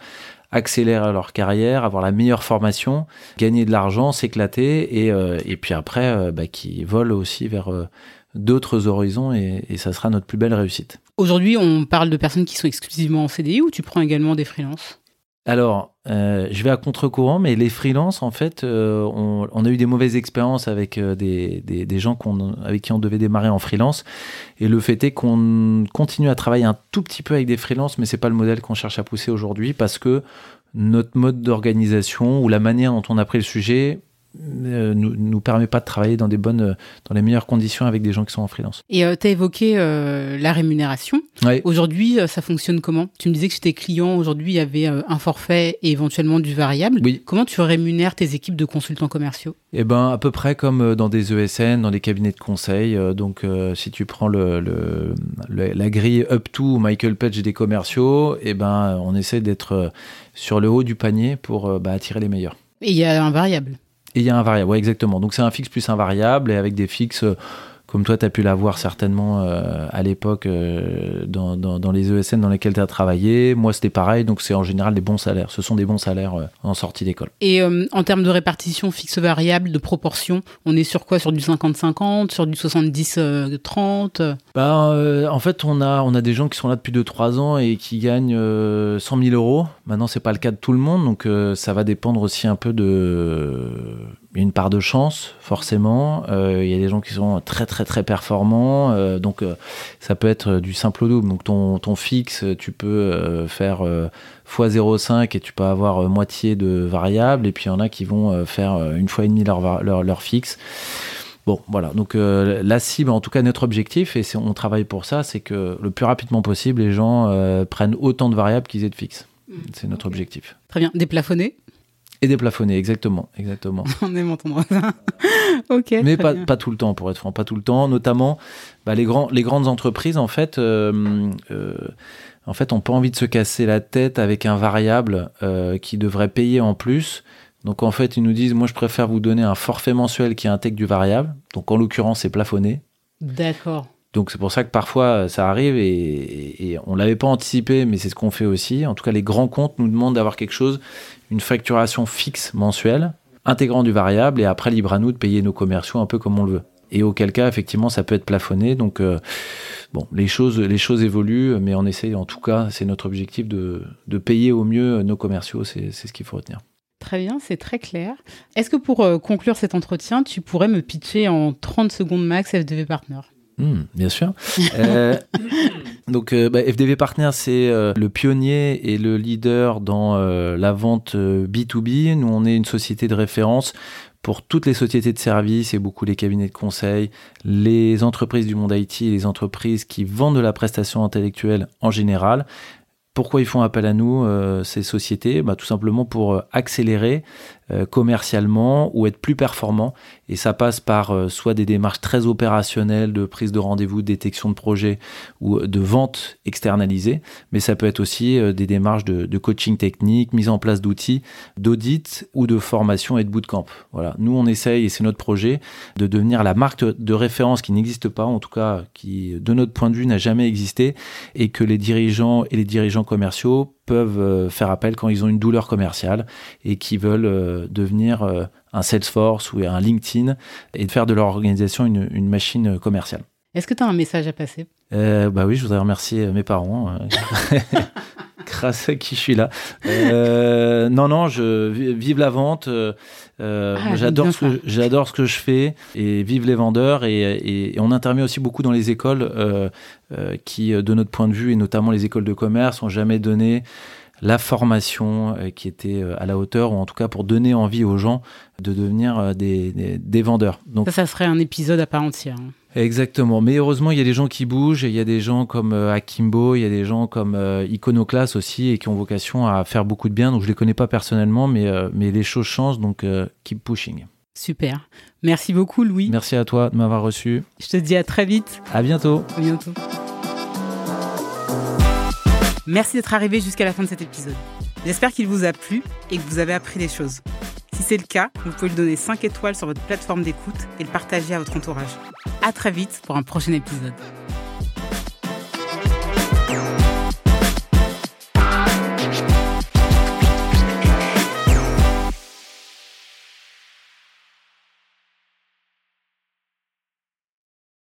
[SPEAKER 2] accélérer leur carrière, avoir la meilleure formation, gagner de l'argent, s'éclater et, euh, et puis après euh, bah, qui volent aussi vers euh, d'autres horizons et, et, ça sera notre plus belle réussite.
[SPEAKER 1] Aujourd'hui, on parle de personnes qui sont exclusivement en CDI ou tu prends également des freelances?
[SPEAKER 2] Alors, euh, je vais à contre-courant, mais les freelances, en fait, euh, on, a eu des mauvaises expériences avec euh, des, gens avec qui on devait démarrer en freelance. Et le fait est qu'on continue à travailler un tout petit peu avec des freelances, mais c'est pas le modèle qu'on cherche à pousser aujourd'hui parce que notre mode d'organisation ou la manière dont on a pris le sujet euh, nous, nous permet pas de travailler dans des bonnes, dans les meilleures conditions avec des gens qui sont en freelance.
[SPEAKER 1] Et euh, tu as évoqué euh, la rémunération. Aujourd'hui, ça fonctionne comment? Tu me disais que chez tes clients, aujourd'hui, il y avait un forfait et éventuellement du variable.
[SPEAKER 2] Oui.
[SPEAKER 1] Comment tu rémunères tes équipes de consultants commerciaux?
[SPEAKER 2] Eh ben, à peu près comme dans des ESN, dans des cabinets de conseil. Donc, euh, si tu prends le, le, le, la grille up to Michael Page des commerciaux, eh ben, on essaie d'être sur le haut du panier pour bah, attirer les meilleurs.
[SPEAKER 1] Et il y a un variable
[SPEAKER 2] et il y a un variable, ouais, exactement. Donc c'est un fixe plus un variable et avec des fixes euh, comme toi, tu as pu l'avoir certainement euh, à l'époque euh, dans, dans, dans, les ESN dans lesquels tu as travaillé. Moi, c'était pareil, donc c'est en général des bons salaires. Ce sont des bons salaires euh, en sortie d'école.
[SPEAKER 1] Et en termes de répartition fixe-variable, de proportion, on est sur quoi? Sur du 50-50 Sur du 70-30
[SPEAKER 2] bah, En fait, on a, on a des gens qui sont là depuis 2-3 ans et qui gagnent 100 000 euros Maintenant, c'est pas le cas de tout le monde, donc ça va dépendre aussi un peu de une part de chance, forcément. Euh, il y a des gens qui sont très très très performants, euh, donc ça peut être du simple au double. Donc ton, ton fixe, tu peux faire x 0,5 et tu peux avoir moitié de variables, et puis il y en a qui vont faire une fois et demi leur, leur, leur fixe. Bon, voilà. Donc la cible, en tout cas notre objectif, et on travaille pour ça, c'est que le plus rapidement possible, les gens prennent autant de variables qu'ils aient de fixes. Mm. C'est notre objectif.
[SPEAKER 1] Très bien. Déplafonner
[SPEAKER 2] et déplafonner, exactement, exactement.
[SPEAKER 1] On ok.
[SPEAKER 2] Mais pas, pas, tout le temps, pour être franc, pas tout le temps. Notamment, bah, les, grands, les grandes entreprises, en fait, euh, euh, en fait, ont pas envie de se casser la tête avec un variable euh, qui devrait payer en plus. Donc, en fait, ils nous disent, moi, je préfère vous donner un forfait mensuel qui intègre du variable. Donc, en l'occurrence, c'est plafonné.
[SPEAKER 1] D'accord.
[SPEAKER 2] Donc c'est pour ça que parfois euh, ça arrive et, on l'avait pas anticipé, mais c'est ce qu'on fait aussi. En tout cas, les grands comptes nous demandent d'avoir quelque chose, une facturation fixe mensuelle, intégrant du variable, et après libre à nous de payer nos commerciaux un peu comme on le veut. Et auquel cas, effectivement, ça peut être plafonné. Donc euh, bon, les choses, les choses évoluent, mais on essaye, en tout cas, c'est notre objectif de, de, payer au mieux nos commerciaux. C'est ce qu'il faut retenir.
[SPEAKER 1] Très bien, c'est très clair. Est-ce que pour euh, conclure cet entretien, tu pourrais me pitcher en 30 secondes max FDV Partner?
[SPEAKER 2] Hmm, bien sûr. Euh, donc, euh, bah, FDV Partner, c'est euh, le pionnier et le leader dans la vente B2B. Nous, on est une société de référence pour toutes les sociétés de services et beaucoup les cabinets de conseil, les entreprises du monde IT les entreprises qui vendent de la prestation intellectuelle en général. Pourquoi ils font appel à nous, ces sociétés? Bah, Tout simplement pour accélérer commercialement ou être plus performant. Et ça passe par euh, soit des démarches très opérationnelles de prise de rendez-vous, de détection de projet ou de vente externalisée, mais ça peut être aussi euh, des démarches de, coaching technique, mise en place d'outils, d'audit ou de formation et de bootcamp. Voilà, nous on essaye et c'est notre projet de devenir la marque de référence qui n'existe pas, en tout cas qui de notre point de vue n'a jamais existé et que les dirigeants et les dirigeants commerciaux peuvent faire appel quand ils ont une douleur commerciale et qui veulent euh, devenir euh, un Salesforce ou un LinkedIn et de faire de leur organisation une, machine commerciale.
[SPEAKER 1] Est-ce que tu as un message à passer?
[SPEAKER 2] Euh, Bah oui, je voudrais remercier mes parents. à qui je suis là. non, non, je vive la vente. Ah, j'adore ce que j'adore ce que je fais et vive les vendeurs et, on intervient aussi beaucoup dans les écoles qui, de notre point de vue et notamment les écoles de commerce, ont jamais donné la formation euh, qui était euh, à la hauteur, ou en tout cas pour donner envie aux gens de devenir euh, des, vendeurs.
[SPEAKER 1] Donc, ça, ça serait un épisode à part entière. Hein.
[SPEAKER 2] Exactement. Mais heureusement, il y a des gens qui bougent. Il y a des gens comme Akimbo, il y a des gens comme Iconoclast aussi, et qui ont vocation à faire beaucoup de bien. Donc, je les connais pas personnellement, mais, mais les choses changent. Donc, keep pushing.
[SPEAKER 1] Super. Merci beaucoup, Louis.
[SPEAKER 2] Merci à toi de m'avoir reçu.
[SPEAKER 1] Je te dis à très vite.
[SPEAKER 2] À bientôt.
[SPEAKER 1] À bientôt. Merci d'être arrivé jusqu'à la fin de cet épisode. J'espère qu'il vous a plu et que vous avez appris des choses. Si c'est le cas, vous pouvez lui donner 5 étoiles sur votre plateforme d'écoute et le partager à votre entourage. À très vite pour un prochain épisode.